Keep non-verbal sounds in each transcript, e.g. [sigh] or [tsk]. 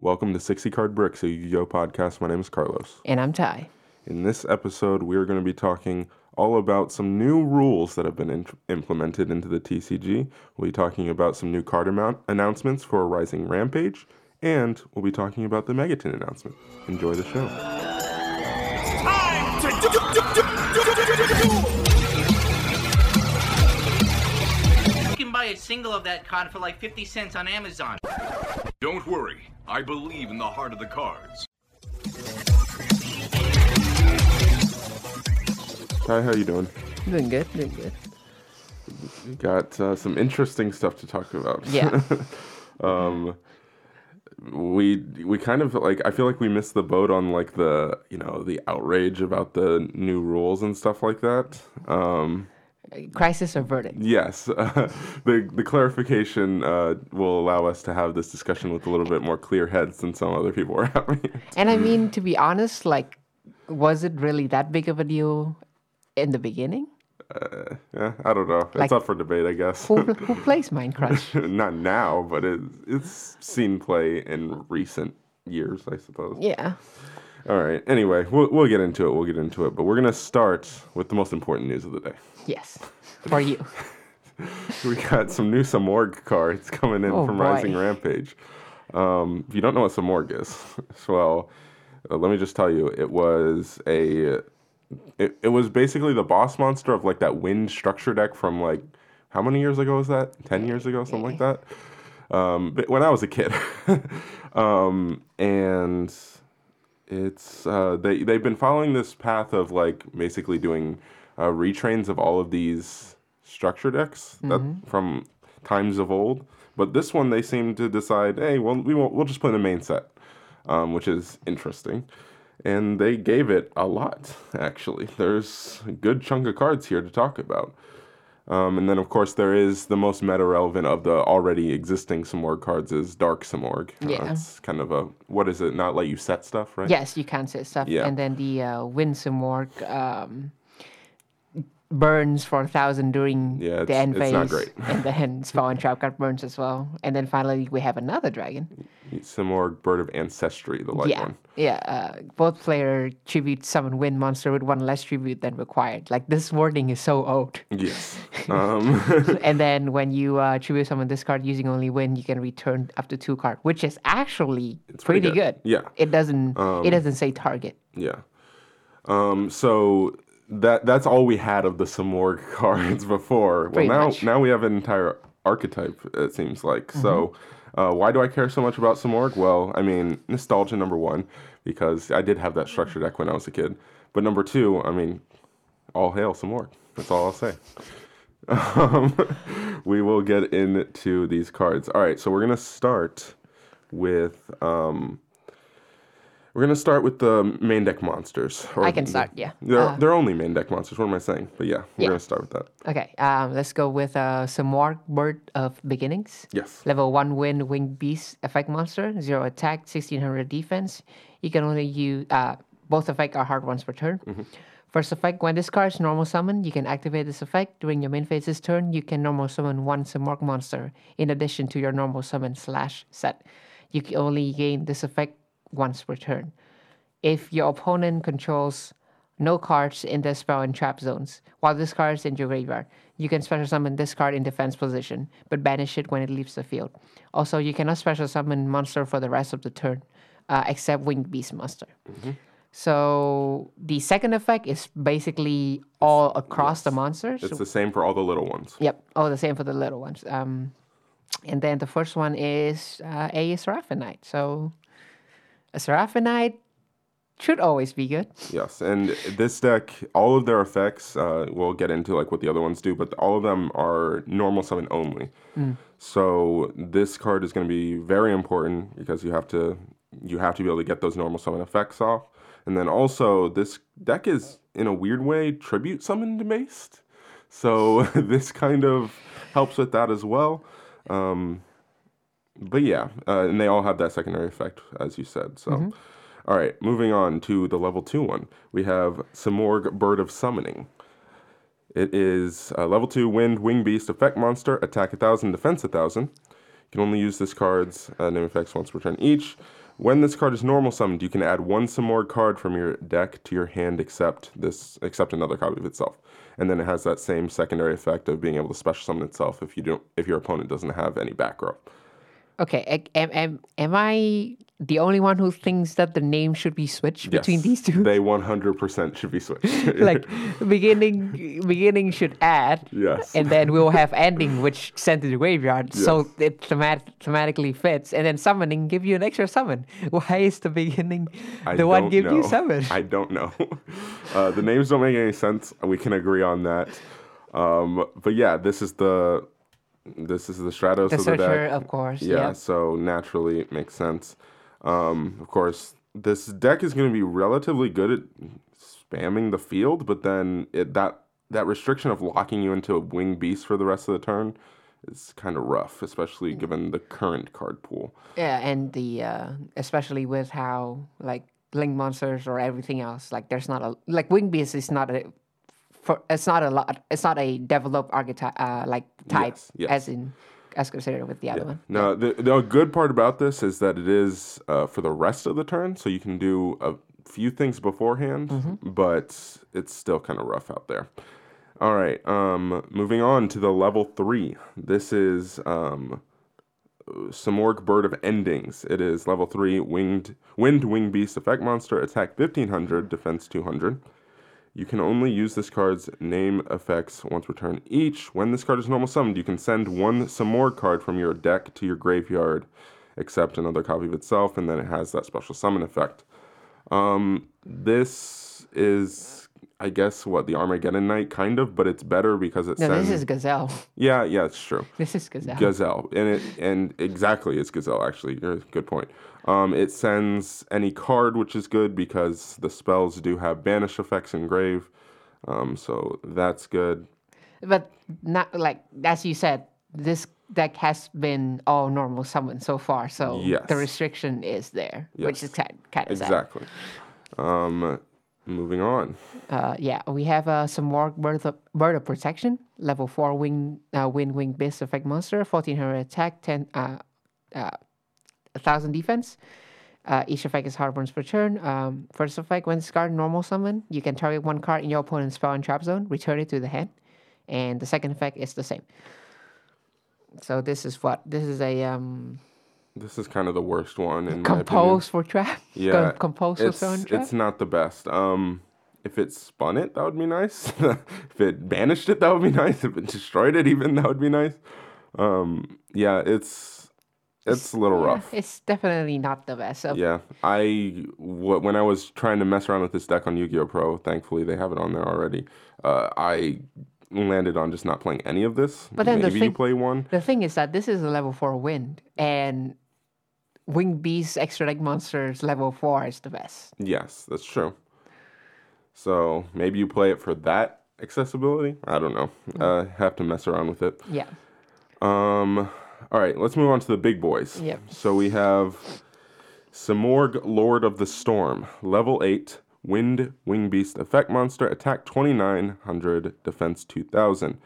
Welcome to 60 Card Bricks, a Yu Gi Oh podcast. My name is Carlos. And I'm Ty. In this episode, we are going to be talking all about some new rules that have been in- implemented into the TCG. We'll be talking about some new card amount announcements for Rising Rampage, and we'll be talking about the Megaton announcement. Enjoy the show. time to. You can buy a single of that card for like 50 cents on Amazon. Don't worry, I believe in the heart of the cards. Hi, how you doing? Doing good, doing good. We got uh, some interesting stuff to talk about. Yeah. [laughs] um, we we kind of like I feel like we missed the boat on like the you know the outrage about the new rules and stuff like that. Um, Crisis averted. Yes, [laughs] the the clarification uh, will allow us to have this discussion with a little bit more clear heads than some other people [laughs] were having. And I mean, to be honest, like, was it really that big of a deal in the beginning? yeah, I don't know. Like- it's up for debate, I guess. Who, who [laughs] plays Minecraft? Not now, but it, it's seen play in recent years, I suppose. Yeah. All right. Anyway, we'll we'll get into it. We'll get into it. But we're gonna start with the most important news of the day. Yes. For you. [laughs] We got some new Simorgh cards coming in Oh, from boy. Rising Rampage. Um, if you don't know what Simorgh is, [laughs] well, uh, let me just tell you, it was a, it, it was basically the boss monster of like that wind structure deck from like, how many years ago was that? Ten years ago, something like that. Um, but when I was a kid, [laughs] um, and it's uh, they they've been following this path of like basically doing uh, retrains of all of these structure decks that from times of old. But this one they seem to decide, hey, well we won't, we'll just play the main set, um, which is interesting. And they gave it a lot actually. There's a good chunk of cards here to talk about. Um, and then, of course, there is the most meta relevant of the already existing Simorgh cards is Dark Simorgh. Uh, Yeah. it's kind of a, what is it, not let you set stuff, right? Yes, you can set stuff. Yeah. And then the uh, Winsome Work um, burns for a thousand during Yeah, the end phase. [laughs] and then and [laughs] Trap card burns as well. And then finally, we have another dragon. Simorgh Bird of Ancestry, the light yeah. one. Yeah. Uh, both player tribute summon wind monster with one less tribute than required. Like, this wording is so old. Yes. [laughs] um, and then when you uh, tribute summon this card using only wind, you can return up to two card, which is actually pretty pretty, good. good. Yeah. Um, It doesn't. it doesn't say target. yeah. Um, so that that's all we had of the Simorgh [laughs] cards before. Well, now much. now we have an entire archetype. It seems like. So, Mm-hmm. uh, why do I care so much about Simorgh? Well, I mean, nostalgia number one, because I did have that structure deck when I was a kid. But number two, I mean, all hail Simorgh. That's all I'll say. [laughs] Um, we will get into these cards. All right, so we're gonna start with um, we're gonna start with the main deck monsters. or I can start, yeah. They're Uh, they're only main deck monsters. What am I saying? But yeah, we're Yeah. gonna start with that. Okay. Um, let's go with uh, Simorgh Bird of Beginnings. Yes. Level 1 wind winged beast effect monster, 0 attack, 1600 defense. You can only use, uh, both effect are hard ones per turn. First effect, when this card is normal summon, you can activate this effect. During your main phase's turn, you can normal summon one Samorg monster in addition to your normal summon slash set. You can only gain this effect once per turn. If your opponent controls no cards in the spell and trap zones, while this card is in your graveyard, you can special summon this card in defense position, but banish it when it leaves the field. Also, you cannot special summon monster for the rest of the turn, uh, except Winged Beast monster. So the second effect is basically all across the monsters. It's the same for all the little ones. Yep. Oh, the same for the little ones. Um, and then the first one is uh, a Seraphinite. So a Seraphinite should always be good. Yes, and this deck, all of their effects, uh, we'll get into like what the other ones do, but all of them are normal summon only. So this card is going to be very important because you have to you have to be able to get those normal summon effects off, and then also this deck is in a weird way tribute summon based. So [laughs] this kind of helps with that as well. Um, but yeah, uh, and they all have that secondary effect, as you said. So, all right, moving on to the level two one. We have Simorgh Bird of Summoning. It is a level 2 Wind Wing Beast effect monster, attack a 1000, defense a 1000. You can only use this card's uh, name effects once per turn each. When this card is normal summoned, you can add one Simorgh card from your deck to your hand except this except another copy of itself. And then it has that same secondary effect of being able to special summon itself if you don't if your opponent doesn't have any back row. Okay, am, am, am I the only one who thinks that the name should be switched between these two? They 100% should be switched. [laughs] like beginning beginning should add Yes. and then we'll have ending which sent to the graveyard so it themat- thematically fits and then summoning give you an extra summon why is the beginning I the one give you summon I don't know. [laughs] Uh, the names don't make any sense. We can agree on that. Um, but yeah, this is the this is the Stratos the of the searcher deck. of course yeah, yeah, so naturally it makes sense. Um, of course, this deck is going to be relatively good at spamming the field, but then it, that that restriction of locking you into a wing beast for the rest of the turn is kind of rough, especially given the current card pool. yeah and the uh, especially with how like link monsters or everything else like there's not a like wing beast is not a for it's not a lot it's not a developed archetype uh, like type Yes, yes. as in as considered with the other one No, the, the good part about this is that it is uh, for the rest of the turn, so you can do a few things beforehand, but it's still kind of rough out there. All right, um, moving on to the level three. This is um, Simorgh Bird of Endings. It is level three, winged wind wing beast effect monster, attack fifteen hundred, defense two hundred. You can only use this card's name effects once per turn each. When this card is normal summoned, you can send one Simorgh card from your deck to your graveyard, except another copy of itself, and then it has that special summon effect. Um, this is, I guess, what the Armageddon Knight kind of, but it's better because it no sends. this is gazelle yeah, yeah, it's true. [laughs] this is gazelle Gazelle, and it and exactly it's Gazelle. Actually, good point. Um, it sends any card, which is good because the spells do have banish effects in grave. Um, so that's good. but not like as you said this deck has been all normal summon so far so Yes. the restriction is there which is Yes. kind, kind of sad Exactly. Um, moving on. uh, yeah we have uh, Simorgh bird of, bird of protection level 4 wing uh, wind wing beast effect monster 1400 attack 10 uh, uh, 1000 defense uh, each effect is hard once per turn. Um, first effect, when this card normal summon, you can target one card in your opponent's spell and trap zone, return it to the hand, and the second effect is the same. So this is what this is a um, This is kind of the worst one in compose for trap. [laughs] Yeah, Com- compose for it's, spell and trap. it's not the best. Um, if it spun it, that would be nice. [laughs] if it banished it, that would be nice. If it destroyed it, even that would be nice. Um, yeah, it's it's a little Yeah, rough. It's definitely not the best. So Yeah, I w- when I was trying to mess around with this deck on Yu-Gi-Oh Pro, thankfully they have it on there already. Uh, I landed on just not playing any of this. But then the maybe you play one. The thing is that this is a level four wind, and Wing Beast Extra Leg Monsters level four is the best. Yes, that's true. So maybe you play it for that accessibility. I don't know. Mm. Uh, have to mess around with it. Yeah. Um, all right, let's move on to the big boys. Yep. So we have Simorgh, Lord of the Storm, level 8, Wind, Wing Beast, Effect Monster, Attack 2900, Defense 2000.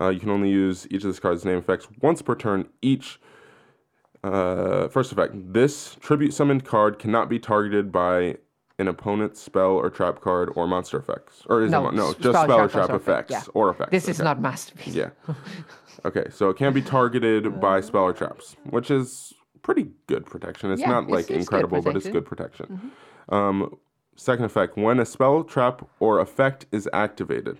Uh, you can only use each of this card's name effects once per turn each. Uh, first effect this tribute summoned card cannot be targeted by an opponent's spell or trap card or monster effects. Or is No, it mon- no just spell, spell or trap, trap or effect, effects yeah. or effects. This is okay. not masterpiece. Yeah. [laughs] Okay, so it can't be targeted by spell or traps, which is pretty good protection. It's Yeah, not like it's incredible, but it's good protection. Um, second effect when a spell, trap, or effect is activated.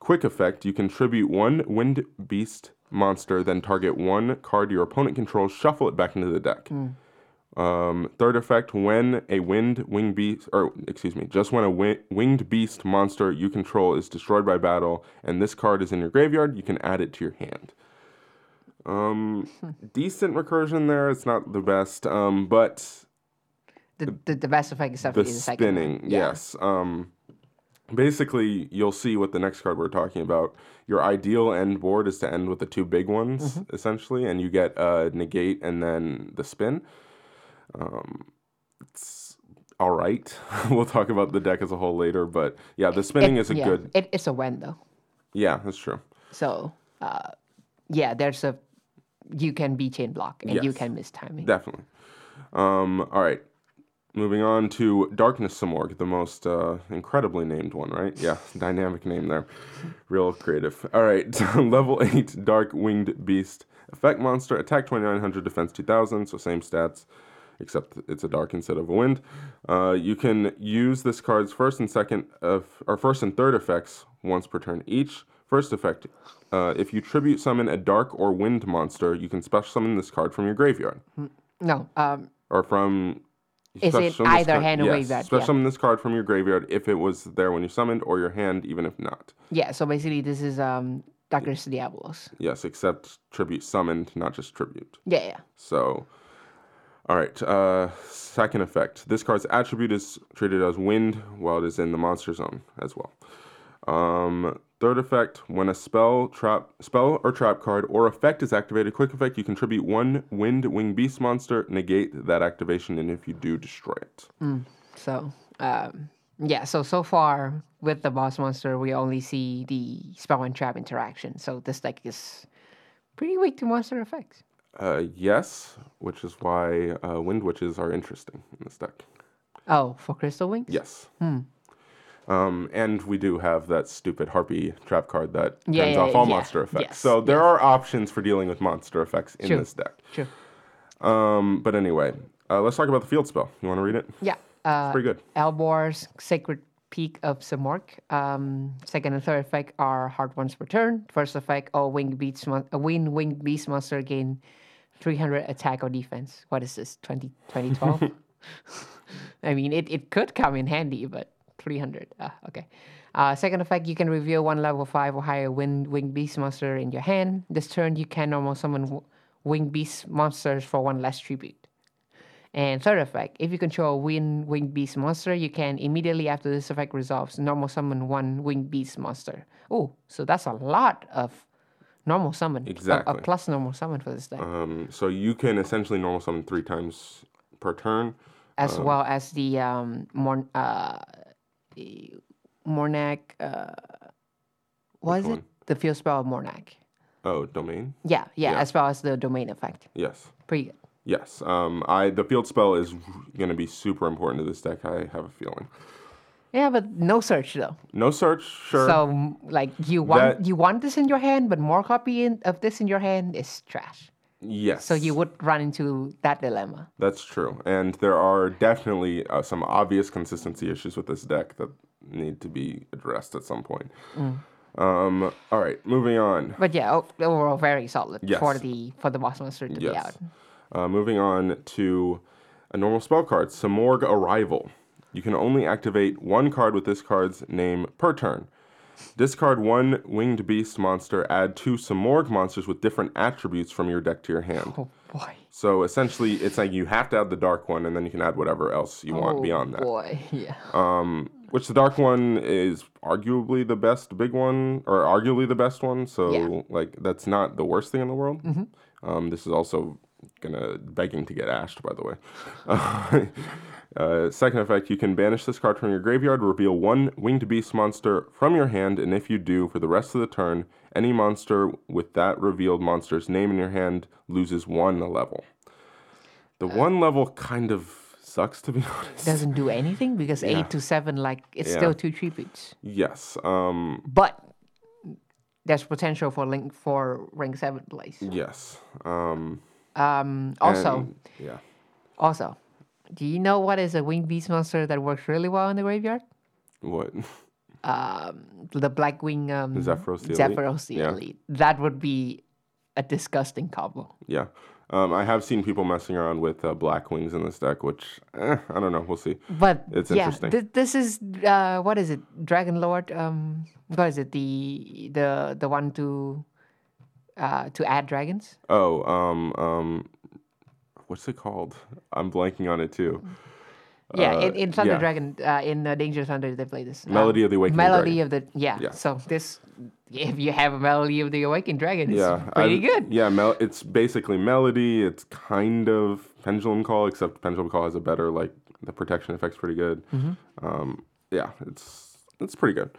Quick effect you contribute one wind beast monster, then target one card your opponent controls, shuffle it back into the deck. Um, third effect when a wind wing beast, or excuse me, just when a wi- winged beast monster you control is destroyed by battle and this card is in your graveyard, you can add it to your hand. Um, decent recursion there. It's not the best, um, but The, the, the best effect is the definitely the second spinning, yes. Um, basically, you'll see what the next card we're talking about. Your ideal end board is to end with the two big ones, Mm-hmm. essentially, and you get uh, negate and then the spin. Um, it's all right. [laughs] we'll talk about the deck as a whole later, but yeah, the spinning It- is a yeah, good. It, it's a win though. Yeah, that's true. So, uh, yeah, there's a you can be chain block and you can miss timing. Definitely. Um, all right. Moving on to Darkness Simorgh, the most uh, incredibly named one, right? Yeah, [laughs] dynamic name there. Real creative. All right, [laughs] level 8 Dark Winged Beast. Effect monster, attack 2900, defense 2000, so same stats, except it's a dark instead of a wind. Uh, you can use this card's first and second of, or first and third effects once per turn each. First effect, uh, if you tribute summon a dark or wind monster, you can special summon this card from your graveyard No, um, or from. Is it either hand or graveyard? Special Yeah. summon this card from your graveyard if it was there when you summoned, or your hand even if not. yeah. So basically, this is um, Darkness Diabolos. Yes, except tribute summoned, not just tribute. Yeah, yeah. So, all right. Uh, second effect. This card's attribute is treated as wind while it is in the monster zone as well. Um, third effect. When a spell, trap, spell or trap card or effect is activated, quick effect, you contribute one wind wing beast monster. Negate that activation, and if you do, destroy it. So, um, yeah. So so far with the boss monster, we only see the spell and trap interaction. So this deck is pretty weak to monster effects. Uh, yes, which is why uh, wind witches are interesting in this deck. Oh, for Crystal Wings. Yes. Hmm. Um, and we do have that stupid harpy trap card that Yeah, turns yeah, off all yeah. monster effects. Yes, so there are options for dealing with monster effects in Sure. this deck. Sure. Um, but anyway, uh, let's talk about the field spell. You want to read it? Yeah. Uh, Pretty good. Albor's Sacred Peak of Simorgh. Um, second and third effect are hard ones per turn. First effect, all winged beast, mon- a winged beast monster gain 300 attack or defense. What is this? 20, 2012? [laughs] [laughs] I mean, it, it could come in handy, but 300. Ah, okay. Uh, second effect, you can reveal one level 5 or higher wind winged beast monster in your hand. This turn, you can normal summon w- winged beast monsters for one less tribute. And third effect, if you control a wind winged beast monster, you can immediately after this effect resolves normal summon one winged beast monster. Oh, so that's a lot of normal summon. a- A, Exactly. plus normal summon for this deck, Um, so you can essentially normal summon three times per turn. as well as the um Morn uh the Monarch uh what is it? The field spell of Monarch. Oh, domain? Yeah, yeah, Yeah. as well as the domain effect. Yes. Pretty good. Yes. Um, I the field spell is going to be super important to this deck. I have a feeling. Yeah, but no search though. No search, sure. So like you want That- you want this in your hand, but more copy in, of this in your hand is trash. Yes. So you would run into that dilemma. That's true, and there are definitely uh, some obvious consistency issues with this deck that need to be addressed at some point. Mm. Um, all right, moving on. But yeah, overall very solid for the for the boss monster to be out. Uh, moving on to a normal spell card, Simorgh Arrival. You can only activate one card with this card's name per turn. Discard one winged beast monster, add two Simorgh monsters with different attributes from your deck to your hand. Oh boy. So essentially, it's like you have to add the dark one, and then you can add whatever else you want oh beyond that. boy. [laughs] Yeah. Um, which the dark one is arguably the best big one, or arguably the best one. So Yeah. like that's not the worst thing in the world. Mm-hmm. Um, this is also gonna begging to get ashed, by the way. [laughs] uh, second effect, you can banish this card from your graveyard, reveal one winged beast monster from your hand, and if you do, for the rest of the turn, any monster with that revealed monster's name in your hand loses one level. The Uh. one level kind of sucks, to be [laughs] honest. It doesn't do anything because Yeah. eight to seven, like it's Yeah. still two tributes. Yes. Um, But there's potential for link for rank seven place. yes. Um, Um. Also, and- yeah. also, do you know what is a winged beast monster that works really well in the graveyard? What? um, the black wing um, Zephyros the Elite? Zephyros the Yeah. Elite. That would be a disgusting combo. Yeah. Um, I have seen people messing around with uh, black wings in this deck, which eh, I don't know. We'll see. But It's yeah, interesting. thi- this is uh, what is it? Dragon Lord. Um, what is it? The the the one to uh, to add dragons. Oh, um, um, what's it called? I'm blanking on it too. Yeah, Uh, in, in Thunder yeah. Dragon, uh, in uh, Danger Thunder, they play this. Um, Melody of the Awakening Melody Dragon. of the yeah. Yeah. So this, if you have a Melody of the Awakened Dragon, it's Yeah, pretty I've- good. Yeah, mel- it's basically melody. It's kind of pendulum call, except pendulum call has a better like the protection effect's pretty good. Mm-hmm. Um, yeah, it's it's pretty good.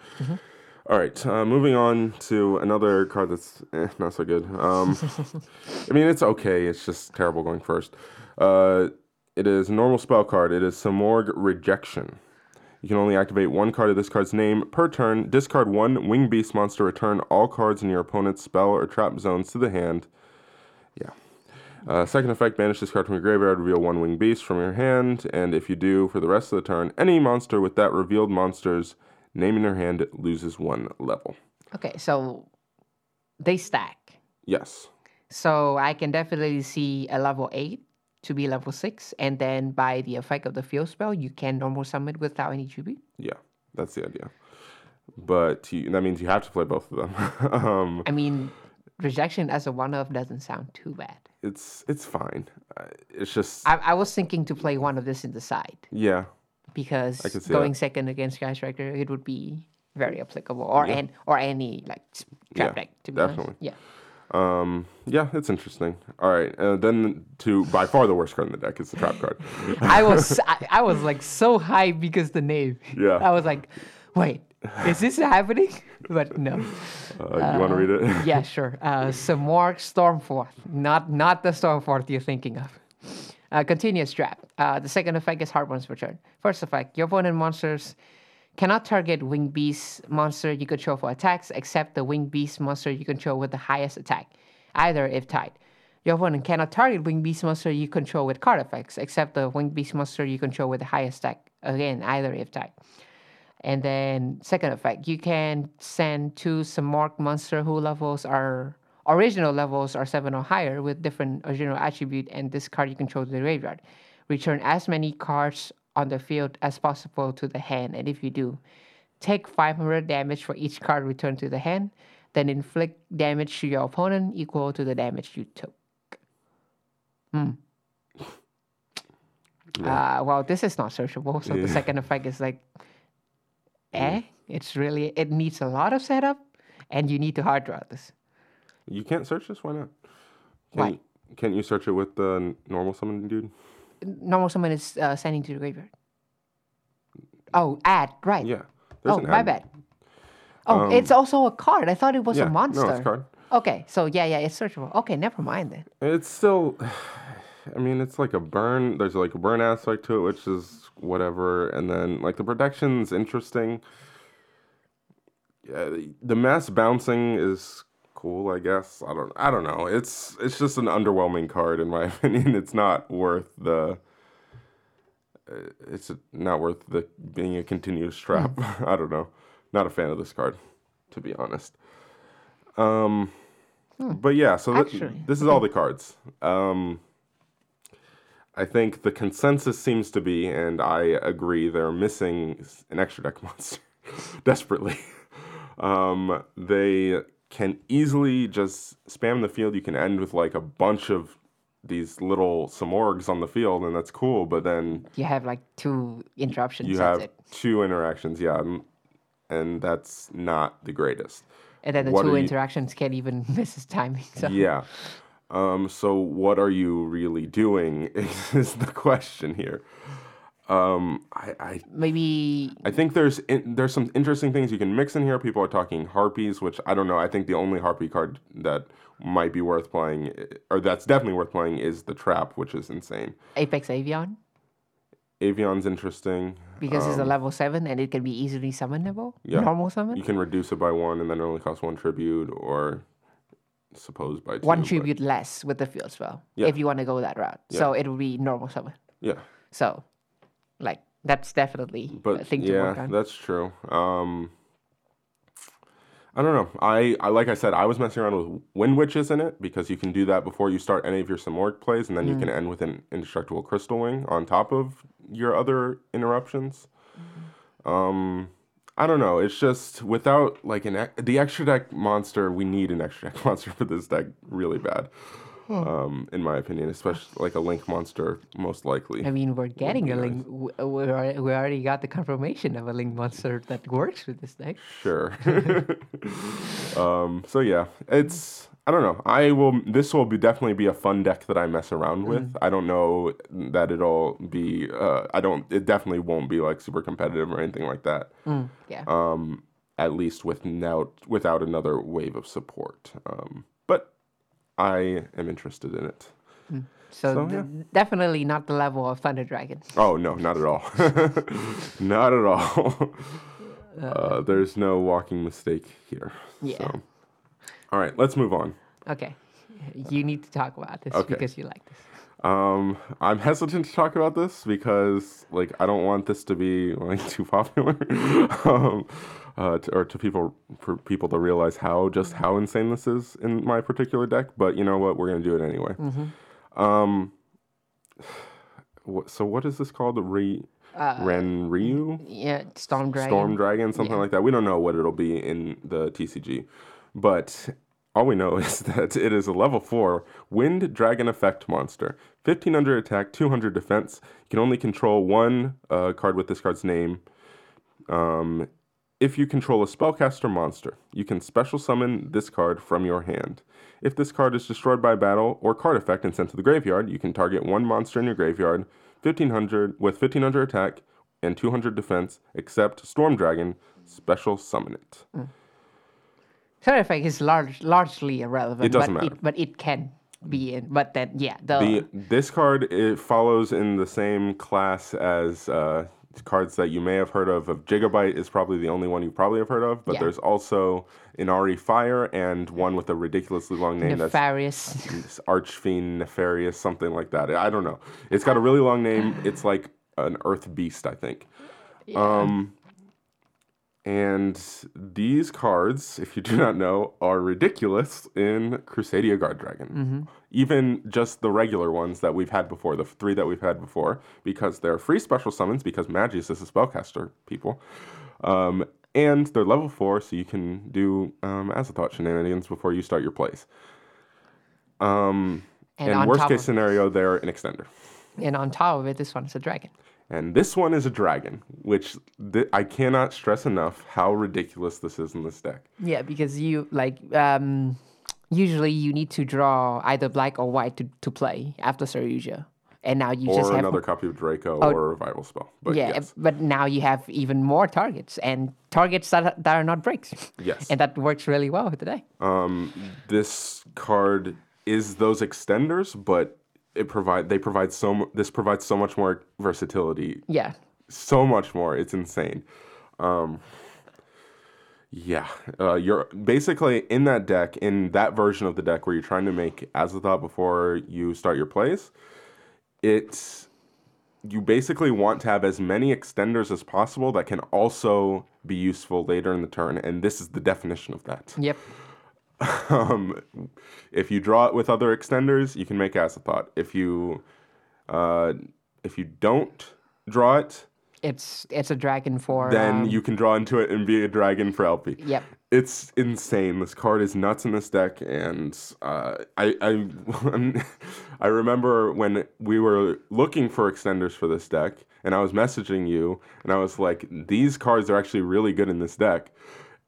All right, uh, moving on to another card that's eh, not so good. Um, [laughs] I mean, it's okay. It's just terrible going first. Uh, it is a normal spell card. It is Simorgh Rejection. You can only activate one card of this card's name per turn. Discard one Wing Beast monster. Return all cards in your opponent's spell or trap zones to the hand. Yeah. Uh, second effect, banish this card from your graveyard, reveal one winged beast from your hand, and if you do, for the rest of the turn, any monster with that revealed monster's name in your hand loses one level. Okay, so they stack. Yes. So I can definitely see a level 8 to be level 6, and then by the effect of the field spell, you can normal summon without any tribute. Yeah, that's the idea. But you, that means you have to play both of them. [laughs] um, I mean, rejection as a one of doesn't sound too bad. it's it's fine. Uh, It's just I, I was thinking to play one of this in the side yeah, because going that. second against Sky Striker, it would be very applicable, or an, or any like trap Yeah, deck to be honest. definitely. Yeah. um, yeah, it's interesting. All right, uh, then to by far the worst card in the deck is the trap card. I was [laughs] I, I was like so hyped because the name. Yeah. I was like, wait, is this happening? But no. Uh, you want to read it? Yeah, sure. Uh, Simorgh Stormforth, not not the Stormforth you're thinking of. Uh, continuous trap. Uh, the second effect is hard per. First effect, your opponent monsters cannot target wing beast monster you control for attacks except the wing beast monster you control with the highest attack, either if tied. Your opponent cannot target wing beast monster you control with card effects except the wing beast monster you control with the highest attack, again, either if tied. And then second effect, you can send two Simorgh monster who levels are original levels are seven or higher with different original attribute and this card you control to the graveyard. Return as many cards on the field as possible to the hand, and if you do, take 500 damage for each card returned to the hand, then inflict damage to your opponent equal to the damage you took. Hmm. Uh, well, this is not searchable, so the second effect is like eh, it's really it needs a lot of setup, and you need to hard draw this. You can't search this. Why not? Can Why? You, can't you search it with the normal summon dude? Normal summon is uh, sending to the graveyard. Oh, add right. Yeah. There's oh, my ad- bad. Oh, it's also a card. I thought it was Yeah, a monster. no, it's a card. Okay, so yeah, yeah, it's searchable. Okay, never mind then. It's still, [sighs] I mean, it's like a burn. There's like a burn aspect to it, which is whatever. And then like the protection's interesting. Yeah, the mass bouncing is cool, I guess. I don't, I don't know. It's it's just an underwhelming card in my [laughs] opinion. It's not worth the. uh, It's not worth the being a continuous trap. [laughs] I don't know. Not a fan of this card, to be honest. Um, but yeah, so th- Actually, this is all the cards. Um, I think the consensus seems to be, and I agree, they're missing an extra deck [laughs] monster desperately. Um, they can easily just spam the field. You can end with like a bunch of these little Simorghs on the field, and that's cool. But then You have like two interruptions. you have it. two interactions, yeah, and, and that's not the greatest. And then the what two are you- interactions can't even [laughs] miss his timing. So Yeah. Um, so what are you really doing [laughs] is the question here. Um, I, I maybe I think there's in, there's some interesting things you can mix in here. People are talking harpies, which I don't know. I think the only harpy card that might be worth playing, or that's definitely worth playing, is the trap, which is insane. Apex Avian Avian's interesting. because it's a level seven and it can be easily summonable. Um, yeah. Normal summon. You can reduce it by one, and then it only costs one tribute, or suppose by two. One but- tribute less with the field spell Yeah. if you want to go that route. So it will be normal summon. Yeah. So, like that's definitely a but thing to work yeah, on. that's true. Um, I don't know. I, I like I said, I was messing around with wind witches in it because you can do that before you start any of your Simorgh plays, and then you can Mm. end with an indestructible crystal wing on top of your other interruptions. Mm-hmm. Um, I don't know. It's just without like an the extra deck monster. We need an extra deck [laughs] monster for this deck really bad. Um, in my opinion, especially like a link monster, most likely. I mean, we're getting a link. w- We already, we already got the confirmation of a link monster that works with this deck. Sure. [laughs] um, so yeah, it's I don't know. I will. This will be definitely be a fun deck that I mess around with. I don't know that it'll be. Uh, I don't. It definitely won't be like super competitive or anything like that. Yeah. Um, at least without without another wave of support. Um, but I am interested in it. So, So, d- yeah. definitely not the level of Thunder Dragon. Oh no, not at all. [laughs] not at all. [laughs] uh, there's no walking mistake here. Yeah. So. All right, let's move on. Okay. You need to talk about this Okay. because you like this. Um, I'm hesitant to talk about this because, like, I don't want this to be like [laughs] too popular, um, uh, to, or to people for people to realize how just how insane this is in my particular deck. But you know what? We're gonna do it anyway. Um, wh- so what is this called? Re Ren Ryu Yeah, Storm Dragon. Storm Dragon, something Yeah. like that. We don't know what it'll be in the TCG, but all we know [laughs] is that it is a level four Wind Dragon Effect monster. 1500 attack, 200 defense. You can only control one uh, card with this card's name. Um, if you control a spellcaster monster, you can special summon this card from your hand. If this card is destroyed by battle or card effect and sent to the graveyard, you can target one monster in your graveyard, 1500 with 1500 attack and 200 defense, except Storm Dragon, special summon it. Side effect is large, largely irrelevant. It doesn't but matter. It, but it can be in. But then, yeah, the, The this card it follows in the same class as uh, cards that you may have heard of. Of Gigobyte is probably the only one you probably have heard of, but Yeah. there's also Inari Fire and one with a ridiculously long name that's nefarious. It's [laughs] Archfiend Nefarious, something like that. I don't know. It's got a really long name. It's like an Earth Beast, I think. Um, and these cards, if you do not know, are ridiculous in Crusadia Guardragon. Even just the regular ones that we've had before, the three that we've had before, because they're free special summons, because Magius is a spellcaster, people. Um, and they're level four, so you can do um, Azathoth shenanigans before you start your plays. Um, And and worst case scenario, they're an extender. And on top of it, this one is a dragon. And this one is a dragon, which th- I cannot stress enough how ridiculous this is in this deck. Yeah, because you like um, usually you need to draw either black or white to, to play after Saryuja, and now you just have another copy of Draco Oh. or a revival spell. But yeah, yes. but now you have even more targets and targets that, that are not breaks. Yes. and that works really well today. Um, this card is those extenders, but it provide they provide so this provides so much more versatility Yeah, so much more. It's insane. Um, yeah, uh, you're basically in that deck, in that version of the deck where you're trying to make Azathoth before you start your plays. It's you basically want to have as many extenders as possible that can also be useful later in the turn, and this is the definition of that. yep. [laughs] Um, if you draw it with other extenders, you can make Azathoth. If you uh, if you don't draw it, It's it's a dragon for then um, you can draw into it and be a dragon for LP. Yep. It's insane. This card is nuts in this deck, and uh, I I [laughs] I remember when we were looking for extenders for this deck, and I was messaging you, and I was like, "These cards are actually really good in this deck,"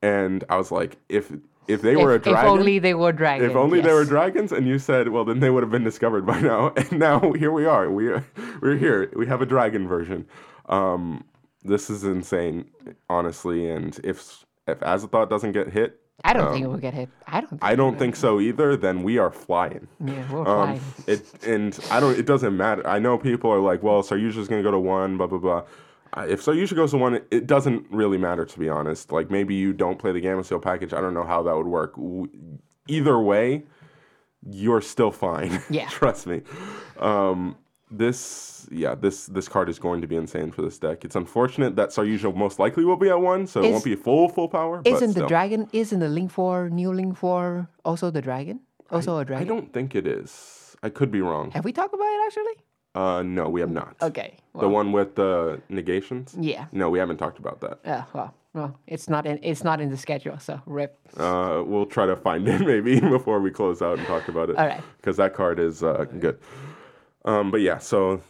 and I was like, "If if they were a dragon, if only they were dragons. if only they were dragons, and you said, well, then they would have been discovered by now. [laughs] And now here we are. We are, we're here. We have a dragon version. Um, this is insane, honestly. And if if Azathoth doesn't get hit, I don't think it will get hit. I don't. Think um, I don't think so either. Then we are flying. Yeah, we're Um, flying. it and I don't. It doesn't matter. I know people are like, well, so you're just gonna go to one. Blah blah blah. If Saryuja goes to one, it, it doesn't really matter to be honest. Like maybe you don't play the Gamma Seal package. I don't know how that would work. Either way, you're still fine. [laughs] Yeah. Trust me. Um, this yeah this this card is going to be insane for this deck. It's unfortunate that Saryuja most likely will be at one, so it won't be full full power. Isn't the dragon? Isn't the link for new link for also the dragon? Also a I dragon. I don't think it is. I could be wrong. Have we talked about it actually? Uh, no, we have not. Okay. The one with the negations? Yeah. No, we haven't talked about that. Yeah. Well, well, it's not in. It's not in the schedule. So rip. Uh, we'll try to find [laughs] it maybe [laughs] before we close out and talk about it. All right. Because that card is uh, good. Um, but yeah, so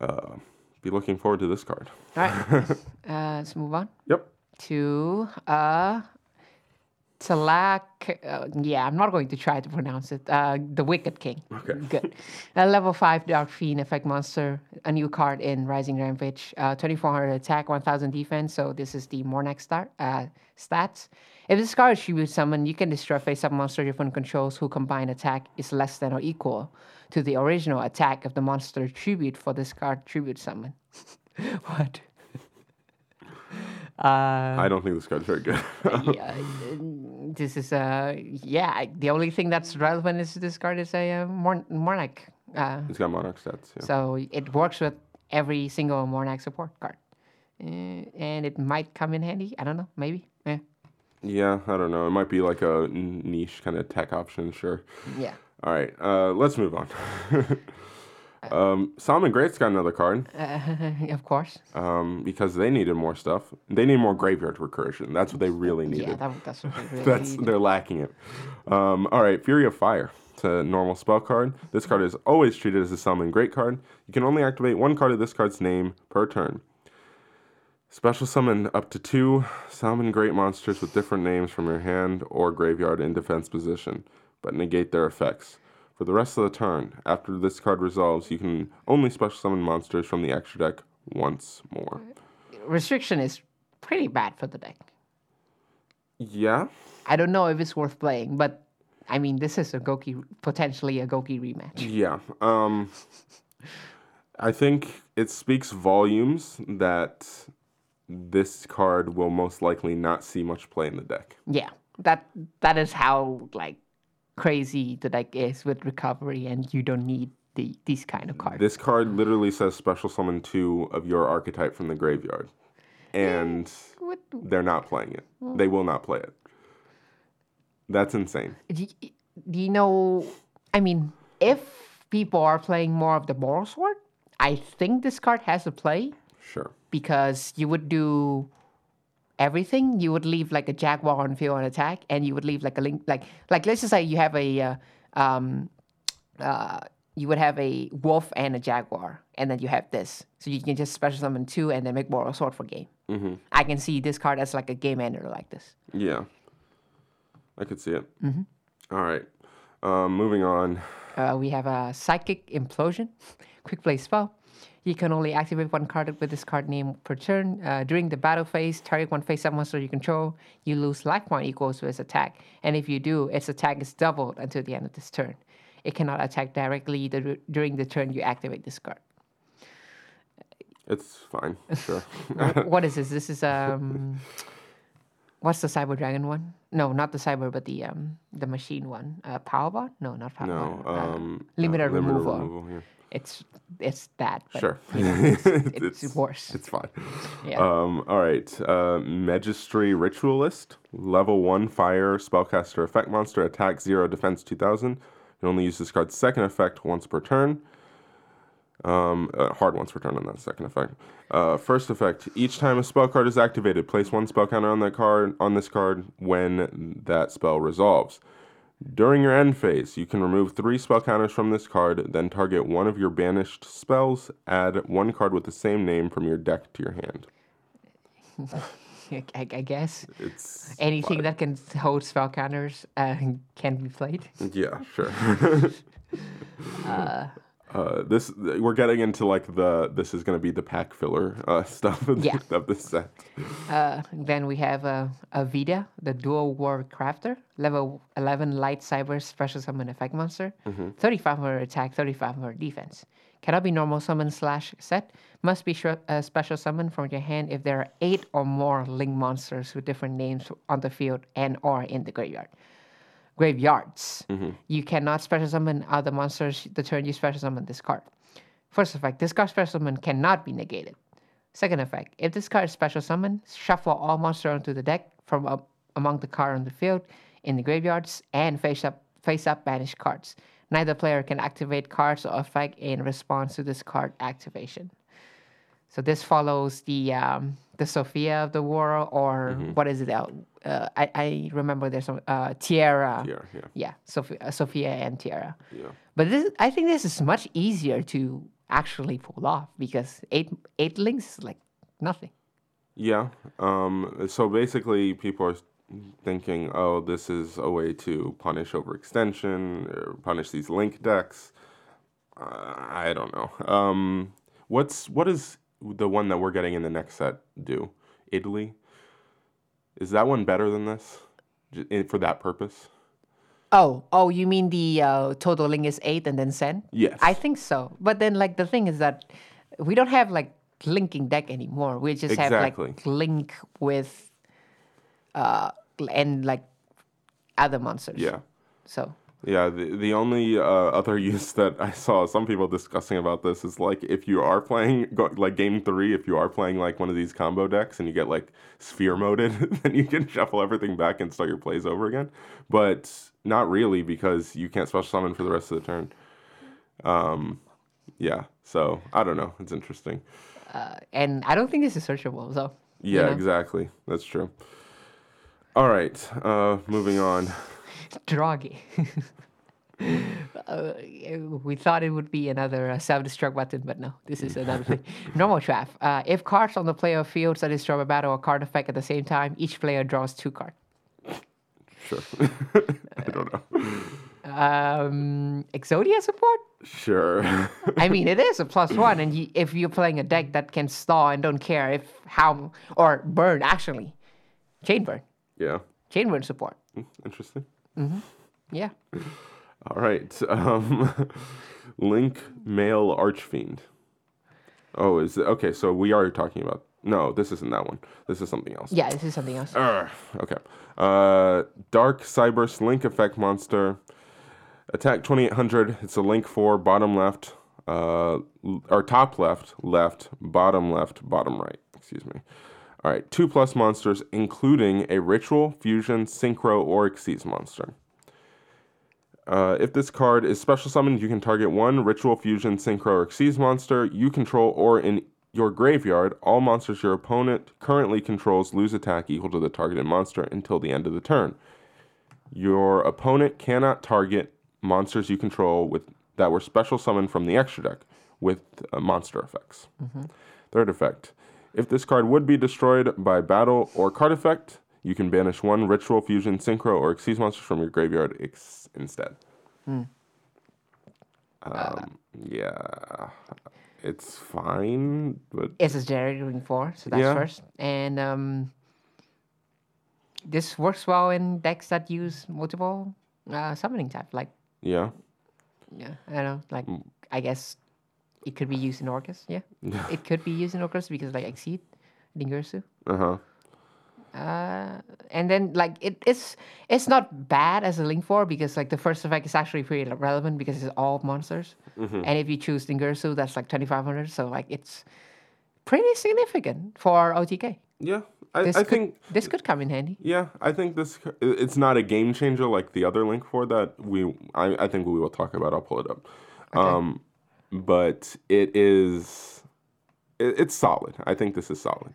uh, be looking forward to this card. All right. [laughs] uh, let's move on Yep. to uh, Talak. Uh, yeah, I'm not going to try to pronounce it. Uh, the Wicked King. Okay. [laughs] Good. A level 5 Dark Fiend effect monster. A new card in Rising Rampage. Uh, 2400 attack, 1000 defense. So this is the Mornax start, uh, stats. If this card is tribute summon, you can destroy face up monster your opponent controls who combined attack is less than or equal to the original attack of the monster tribute for this card tribute summon. [laughs] what? Uh, I don't think this card's very good. yeah, [laughs] this is uh yeah. The only thing that's relevant is this card is a uh, Monarch. Uh, it's got Monarch stats. Yeah. so it works with every single Monarch support card, uh, and it might come in handy. I don't know, maybe. Eh. yeah, I don't know. It might be like a niche kind of tech option, sure. Yeah. All right, uh, let's move on. [laughs] um, Salamangreat's got another card [laughs] of course. um, because they needed more stuff. They need more graveyard recursion. That's what they really needed. Yeah, that, that's what they [laughs] really That's need. they're lacking it. Um, all right, Fury of Fire. It's a normal spell card. This card is always treated as a Salamangreat card. You can only activate one card of this card's name per turn. Special summon up to two Salamangreat monsters with different names from your hand or graveyard in defense position, but negate their effects. For the rest of the turn, after this card resolves, you can only special summon monsters from the extra deck once more. Restriction is pretty bad for the deck. Yeah, I don't know if it's worth playing, but I mean, this is a Gouki potentially a Gouki rematch. Yeah. Um I think it speaks volumes that this card will most likely not see much play in the deck. Yeah, that that is how like crazy the deck is with recovery, and you don't need the these kind of cards. This card literally says special summon two of your archetype from the graveyard. And What- they're not playing it. They will not play it. That's insane. do, y- do you know? I mean, if people are playing more of the moral sword, I think this card has a play Sure. because you would do everything. You would leave like a jaguar on field on attack, and you would leave like a link, like like let's just say you have a uh, um, uh, you would have a wolf and a jaguar, and then you have this, so you can just special summon two and then make moral sword for game. Mm-hmm. I can see this card as like a game ender like this. Yeah. I could see it. Mm-hmm. All right. Um, moving on. Uh, we have a Psychic Implosion, [laughs] quick play spell. You can only activate one card with this card name per turn. Uh, during the battle phase, target one face up monster you control, you lose life point equals to its attack. And if you do, its attack is doubled until the end of this turn. It cannot attack directly dur- during the turn you activate this card. It's fine. [laughs] Sure. What is this? This is [laughs] um, what's the Cyber Dragon one? No, not the Cyber, but the um, the machine one. Uh, Powerbot? No, not Powerbot. no. Um, uh, limited limited removal. removal, yeah. It's it's that. But Sure. [laughs] it's, worse. It's fine. Yeah. Um, all right. Uh, Magistry Ritualist. Level 1 fire spellcaster effect monster. Attack 0, defense 2000. You can only use this card's second effect once per turn. Um, uh, hard once per turn on that second effect. Uh, first effect. Each time a spell card is activated, place one spell counter on that card on this card when that spell resolves. During your end phase, you can remove three spell counters from this card, then target one of your banished spells, add one card with the same name from your deck to your hand. [laughs] I, I guess It's anything that can hold spell counters uh, [laughs] can be played. yeah, sure. [laughs] uh, this we're getting into like the this is gonna be the pack filler uh, [laughs] stuff of, Yeah. of this set. Uh, then we have uh, Avida, the Dual War Crafter, level 11 Light Cyber Special Summon Effect Monster, 3500 attack, 3500 defense. Cannot be normal summon slash set. Must be shre- uh, special summon from your hand if there are eight or more link monsters with different names on the field and or in the graveyard. Graveyards. Mm-hmm. You cannot special summon other monsters the turn you special summon this card. First effect, this card special summon cannot be negated. Second effect, if this card is special summon, shuffle all monsters onto the deck from up among the card on the field, in the graveyards, and face up face up banished cards. Neither player can activate cards or effect in response to this card activation. So this follows the um, the Sophia of the world, or what is it? Uh, I, I remember there's some uh, Tierra. Yeah, yeah, Yeah, Sophia, uh, Sophia and Tierra. yeah. But this, I think this is much easier to actually pull off because eight eight links is like nothing. Yeah. Um, so basically, people are thinking, oh, this is a way to punish overextension, or punish these link decks. Uh, I don't know. Um, what's what is the one that we're getting in the next set do? Italy. Is that one better than this, for that purpose? Oh, oh, you mean the uh, total link is eight and then send? Yes. I think so. But then, like, the thing is that we don't have like linking deck anymore. We just have like link with, uh, and like other monsters. Yeah. So Yeah, the, the only uh, other [laughs] use that I saw some people discussing about this is like if you are playing go, like game three, if you are playing like one of these combo decks and you get like sphere moded, [laughs] then you can shuffle everything back and start your plays over again. But not really because you can't special summon for the rest of the turn. Um, yeah, so I don't know. It's interesting. and I don't think this is searchable. So you Yeah, know? exactly. That's true. All right, uh, moving on. Droggy. uh, we thought it would be another uh, self-destruct button, but no, this is another thing. [laughs] Normal trap. Uh, if cards on the player field are destroyed by battle or card effect at the same time, each player draws two cards. Sure. [laughs] I don't know. Um, Exodia support? Sure. [laughs] I mean, it is a plus one, and you, if you're playing a deck that can stall and don't care if how or burn actually, chain burn, yeah. chain burn support. Interesting. Yeah. All right. Um, [laughs] Link Male Archfiend. Oh, is it okay? So we are talking about. No, this isn't that one. This is something else. Yeah, this is something else. Urgh, okay. Uh, Dark Cyberse Link Effect Monster. Attack 2800. It's a Link 4, bottom left, uh, or top left, left, bottom left, bottom right. Excuse me. All right. Two plus monsters, including a Ritual, Fusion, Synchro, or Xyz monster. Uh, if this card is special summoned, you can target one Ritual, Fusion, Synchro, or Xyz monster you control or in your graveyard. All monsters your opponent currently controls lose attack equal to the targeted monster until the end of the turn. Your opponent cannot target monsters you control with that were special summoned from the extra deck with uh, monster effects. Third effect. If this card would be destroyed by battle or card effect, you can banish one Ritual, Fusion, Synchro, or Xyz monster from your graveyard ex- instead. Um, yeah, it's fine, but It's a generic ring four, so that's Yeah. first. And um, this works well in decks that use multiple uh, summoning type. Like, yeah, yeah, I don't know. Like, Mm. I guess it could be used in Orcust. Yeah, it could be used in Orcust because like Exceed, Dingirsu. uh huh, Uh, and then like it, it's it's not bad as a link four because like the first effect is actually pretty relevant because it's all monsters. Mm-hmm. And if you choose Dingirsu, that's like twenty five hundred. So like it's pretty significant for OTK. yeah. I, This I could, think this could come in handy. Yeah, I think this it's not a game changer like the other Link 4 that we I, I think we will talk about. I'll pull it up. Um but it is it, it's solid. I think this is solid.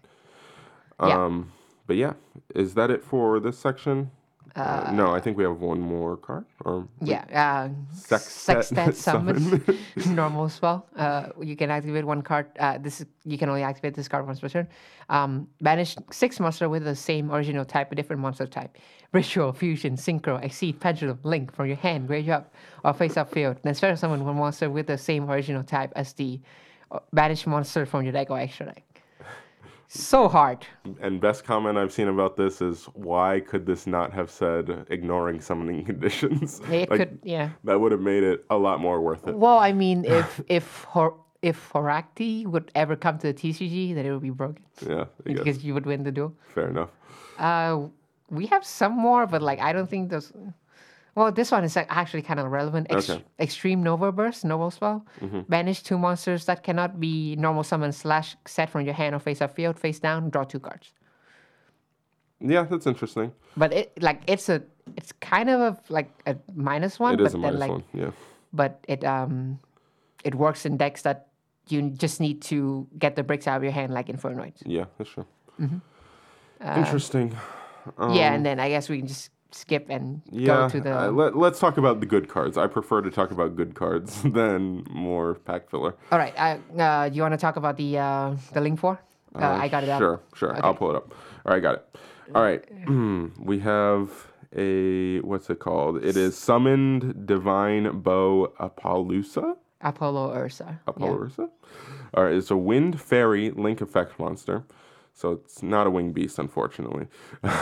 Yeah. Um but yeah, is that it for this section? Uh, no, I think we have one more card. Or Yeah, uh, Sextet Sextet [laughs] summon, [laughs] [laughs] normal spell. Uh, you can activate one card. Uh, this is, you can only activate this card once per turn. Um, banish six monster with the same original type, a different monster type. Ritual, fusion, synchro, exceed, pendulum, link from your hand, graveyard, or face up field. Then special summon one monster with the same original type as the uh, banished monster from your deck or extra deck. So hard. And best comment I've seen about this is why could this not have said ignoring summoning [laughs] conditions? It Like, could, yeah. That would have made it a lot more worth it. Well, I mean, [laughs] if if Hor- if Horakti would ever come to the TCG, then it would be broken Yeah, [laughs] because you would win the duel. fair enough. Uh, we have some more, but like I don't think those. Well, this one is actually kind of relevant. Ex- Okay. Extreme Nova Burst, Noble Spell. Banish two monsters that cannot be normal summon slash set from your hand or face up field, face down, draw two cards. Yeah, that's interesting. But it like it's a it's kind of a, like a minus one, It but is a then minus like one. Yeah. but it um it works in decks that you just need to get the bricks out of your hand like Infernoids. Yeah, that's true. Mm-hmm. Uh, Interesting. yeah, and then I guess we can just skip and Yeah. go to the uh, let, let's talk about the good cards. I prefer to talk about good cards [laughs] than more pack filler. All right. Uh, uh, you want to talk about the uh, the link for? Uh, I got it up. Sure, sure. I'll pull it up. All right, got it. All right. [clears throat] we have a, what's it called? It is Summoned Divine Bow Apollousa? Apollo Ursa. Yeah. Apollousa? All right, it's a Wind Fairy Link Effect monster. So it's not a wing beast, unfortunately. [laughs]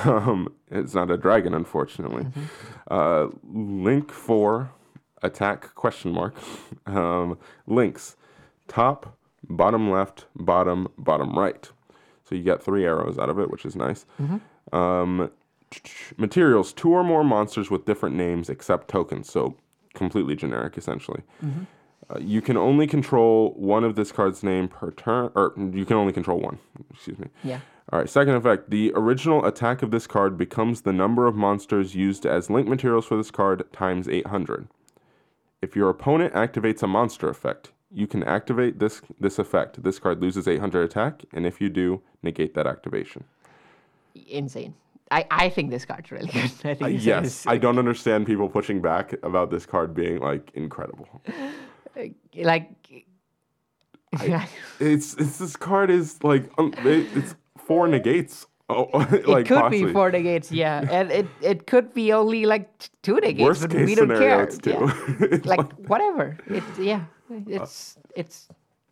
Um, it's not a dragon, unfortunately. Uh, link four, attack question mark. [laughs] Um, links, top, bottom left, bottom, bottom right. So you get three arrows out of it, which is nice. Um, [tsk] materials, two or more monsters with different names except tokens. So completely generic, essentially. Uh, you can only control one of this card's name per turn, or you can only control one. Excuse me. Yeah. All right. Second effect: the original attack of this card becomes the number of monsters used as link materials for this card times 800. If your opponent activates a monster effect, you can activate this this effect. This card loses 800 attack, and if you do, negate that activation. Insane. I, I think this card's really good. [laughs] I think Uh, yes, I don't understand people pushing back about this card being like incredible. [laughs] like. It's it's this card is like um, it, it's four negates. Oh, [laughs] like it could possibly. be four negates, yeah, [laughs] and it, it could be only like two negates, Worst but case we don't scenario, care. it's two. yeah. It's [laughs] like whatever. It yeah, it's it's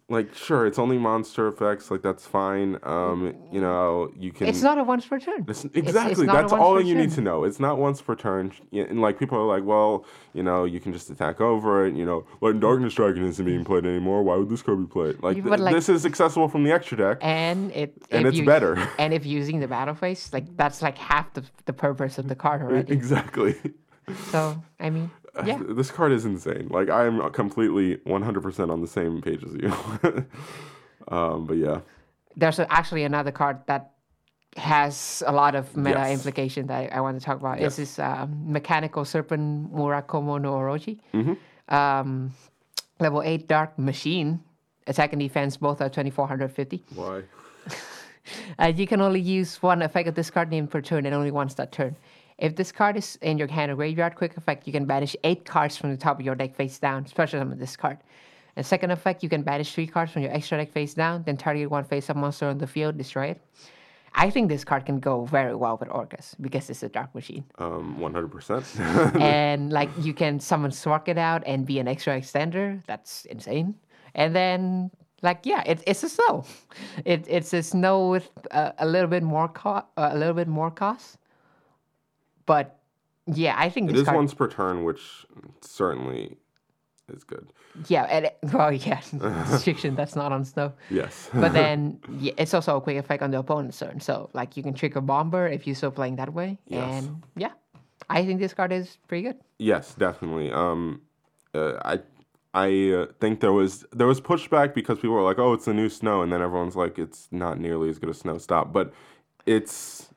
like sure, it's only monster effects. Like that's fine. Um, you know, you can. it's not a once per turn. It's- It's- it's exactly. That's all you need to know. It's not once per turn. And like people are like, well, you know, you can just attack over it. You know, like Darkness Dragon isn't being played anymore. Why would this card be played? Like, th- like- this is accessible from the extra deck. And it And it's you- better. [laughs] And if using the battle phase, like that's like half the the purpose of the card already. exactly. So I mean, [laughs] yeah. This card is insane. Like I am completely 100% on the same page as you. [laughs] um, but yeah. There's actually another card that has a lot of meta Yes. implication that I, I want to talk about. Yes. This is um, Mechanical Serpent Murakumo no Orochi. Mm-hmm. Um, level 8 Dark Machine. Attack and defense both are 2450. Why? [laughs] Uh, you can only use one effect of this card name per turn and only once that turn. If this card is in your hand or graveyard, quick effect, you can banish eight cards from the top of your deck face down, special summon this card. And second effect, you can banish three cards from your extra deck face down, then target one face up monster on the field, destroy it. I think this card can go very well with Orcust because it's a dark machine. Um, 100%. [laughs] and like you can summon Swark it out and be an extra extender. That's insane. And then like yeah, it, it's a snow. It, it's a snow with uh, a little bit more co- uh, a little bit more cost. But yeah, I think it this is card. once per turn, which certainly is good. Yeah, and it, [laughs] well, yeah, restriction that's not on snow. Yes. [laughs] But then yeah, it's also a quick effect on the opponent's turn. So like you can trigger bomber if you're still playing that way. Yes. And yeah, I think this card is pretty good. Yes, definitely. Um, uh, I I uh, think there was there was pushback because people were like, "Oh, it's the new snow," and then everyone's like, "It's not nearly as good as snow." Stop. But it's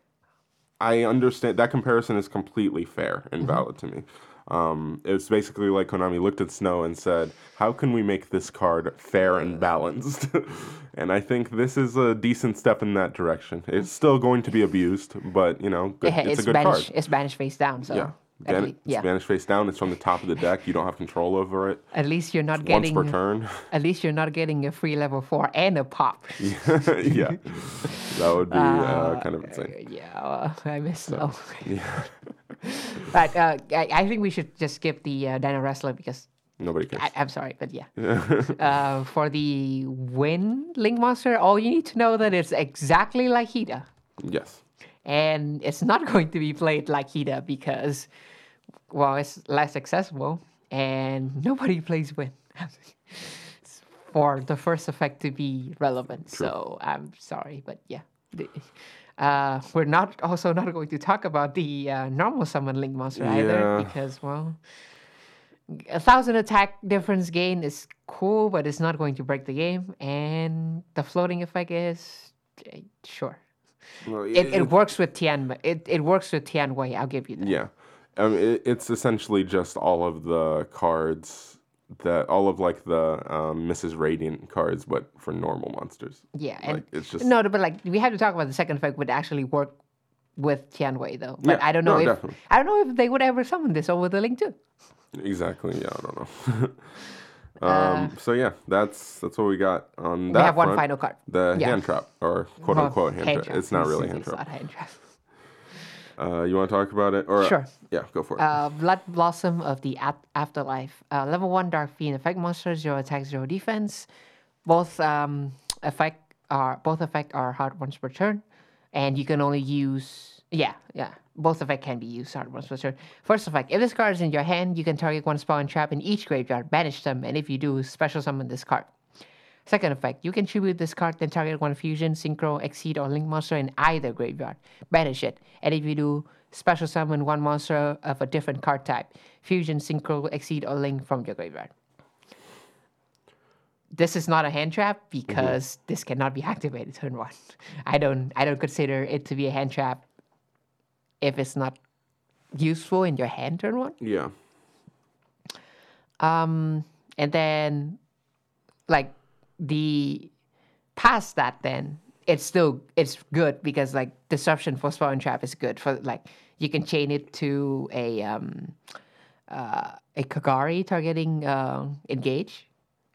I understand that comparison is completely fair and valid to me. Um, it's basically like Konami looked at Snow and said, "How can we make this card fair and balanced?" [laughs] and I think this is a decent step in that direction. It's still going to be abused, but you know, good, it's, it's, a good Spanish. card. It's Spanish face down. So Yeah. Ban- yeah. Spanish face down. It's from the top of the deck. You don't have control over it. at least you're not Once getting. per turn. [laughs] At least you're not getting a free level four and a pop. [laughs] yeah, that would be uh, kind of insane. Yeah, uh, I miss snow. [laughs] Yeah, but uh, I, I think we should just skip the uh, Dino Wrestler because nobody cares. I, I'm sorry, but yeah. uh, for the win Link Monster, all you need to know that it's exactly like Hida. yes, and it's not going to be played like Hida because, well, it's less accessible and nobody [laughs] plays Win for the first effect to be relevant. So I'm sorry, but yeah. Uh, we're not also not going to talk about the uh, normal summon link monster either because well, a thousand attack difference gain is cool, but it's not going to break the game. And the floating effect is eh, sure. Well, It, it works with Tian. It, it works with Tian Wei. I'll give you that. yeah. Um, it, it's essentially just all of the cards that all of like the um, Mrs. Radiant cards, but for normal monsters. Yeah, and it's just- no, but like we have to talk about the second effect would actually work with Tianwei though. But Yeah, I don't know no, if definitely. I don't know if they would ever summon this over the link too. Exactly. Yeah, I don't know. [laughs] um, so yeah, that's that's what we got on that. Uh, we have one front. final card. The Yeah. hand trap, or quote unquote hand, trap. It's not really hand It's trap. not hand trap. Uh, you want to talk about it? Or Sure. Yeah, go for it. Uh, Blood Blossom of the Ap- Afterlife. Uh, level 1 Dark Fiend effect monster, 0 attack, 0 defense. Both um, effect are both effect are hard once per turn, and you can only use yeah yeah both effect can be used hard once per turn. First effect: if this card is in your hand, you can target one spell and trap in each graveyard, banish them, and if you do, special summon this card. Second effect: you can tribute this card, then target one fusion, synchro, exceed, or link monster in either graveyard, banish it, and if you do, special summon one monster of a different card type, fusion, synchro, exceed, or link from your graveyard this is not a hand trap because this cannot be activated turn one. I don't I don't consider it to be a hand trap if it's not useful in your hand turn one. Yeah. Um and then like the past that then it's still it's good because like disruption for spawn trap is good for like you can chain it to a um uh a Kagari targeting uh, engage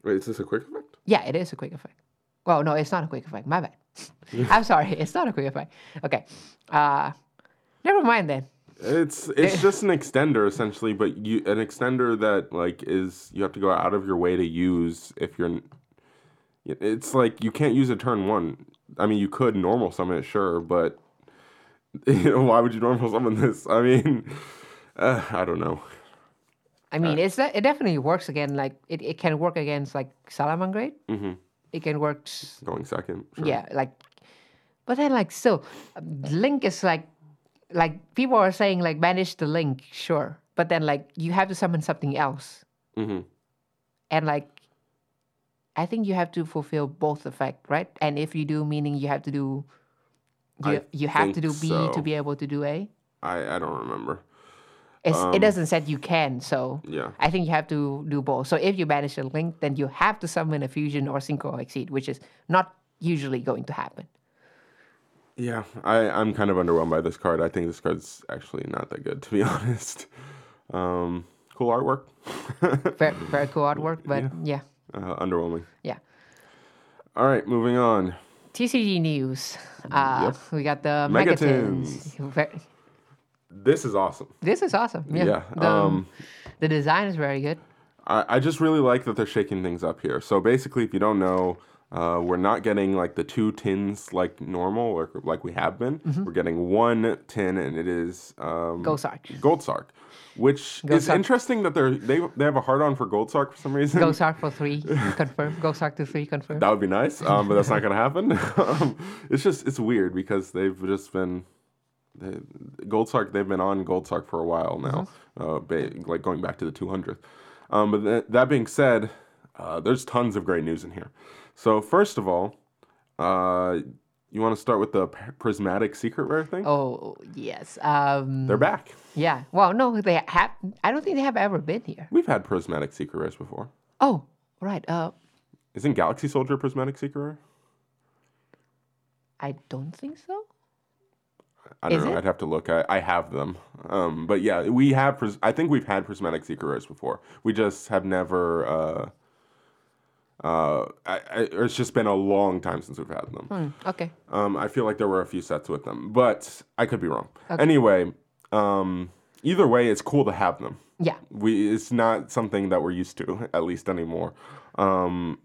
Wait, is this a quick effect? Yeah, it is a quick effect. Well, no, it's not a quick effect. My bad. [laughs] I'm sorry, it's not a quick effect. Okay. Uh never mind then. It's it's [laughs] just an extender essentially, but you an extender that like is you have to go out of your way to use if you're. It's like you can't use a turn one. I mean, you could normal summon it, sure, but you [laughs] know, why would you normal summon this? I mean, [laughs] uh, I don't know. I mean, it's that it definitely works again. Like it, it can work against like Salamangreat. Mm-hmm. It can work. Going second. Sure. Yeah, like, but then like still, Link is like, like people are saying like banish the Link, sure, but then like you have to summon something else, Mm-hmm. and like, I think you have to fulfill both effect, right? And if you do, meaning you have to do, you I you have to do B so. to be able to do A. I I don't remember. It's, it doesn't say you can, so Yeah. I think you have to do both. So if you banish a link, then you have to summon a fusion or synchro or exceed, which is not usually going to happen. Yeah, I I'm kind of underwhelmed by this card. I think this card's actually not that good to be [laughs] honest. Um, cool artwork. Very, very cool artwork, but yeah, uh, underwhelming. yeah. All right, moving on. TCG news. Uh, We got the Megatins. Megatins. This is awesome. This is awesome. Yeah. Yeah, The, um, the design is very good. I, I just really like that they're shaking things up here. So basically, if you don't know, uh, we're not getting like the two tins like normal or like we have been. Mm-hmm. We're getting one tin, and it is um, Gold Sark. Gold Sark, which Gold is Sark. interesting that they're they they have a hard on for Gold Sark for some reason. Go Sark for three, confirm. Go Sark to three, confirm. That would be nice, um, but that's not going to happen. [laughs] um, it's just it's weird because they've just been they, Gold Sark. They've been on Gold Sark for a while now, uh, ba- like going back to the 200th. Um, but th- that being said, uh, there's tons of great news in here. So first of all, uh, you want to start with the prismatic secret rare thing? Oh yes. Um, They're back. Yeah. Well, no, they have. I don't think they have ever been here. We've had prismatic secret rares before. Oh, right. Uh, Isn't Galaxy Soldier a prismatic secret rare? I don't think so. I don't Is know. it? I'd have to look. I, I have them. Um, but yeah, we have. Pris- I think we've had prismatic secret rares before. We just have never. Uh, uh, I, I, it's just been a long time since we've had them. Hmm, okay. Um, I feel like there were a few sets with them, but I could be wrong. Anyway, um, either way, it's cool to have them. Yeah. We it's not something that we're used to, at least anymore. Um,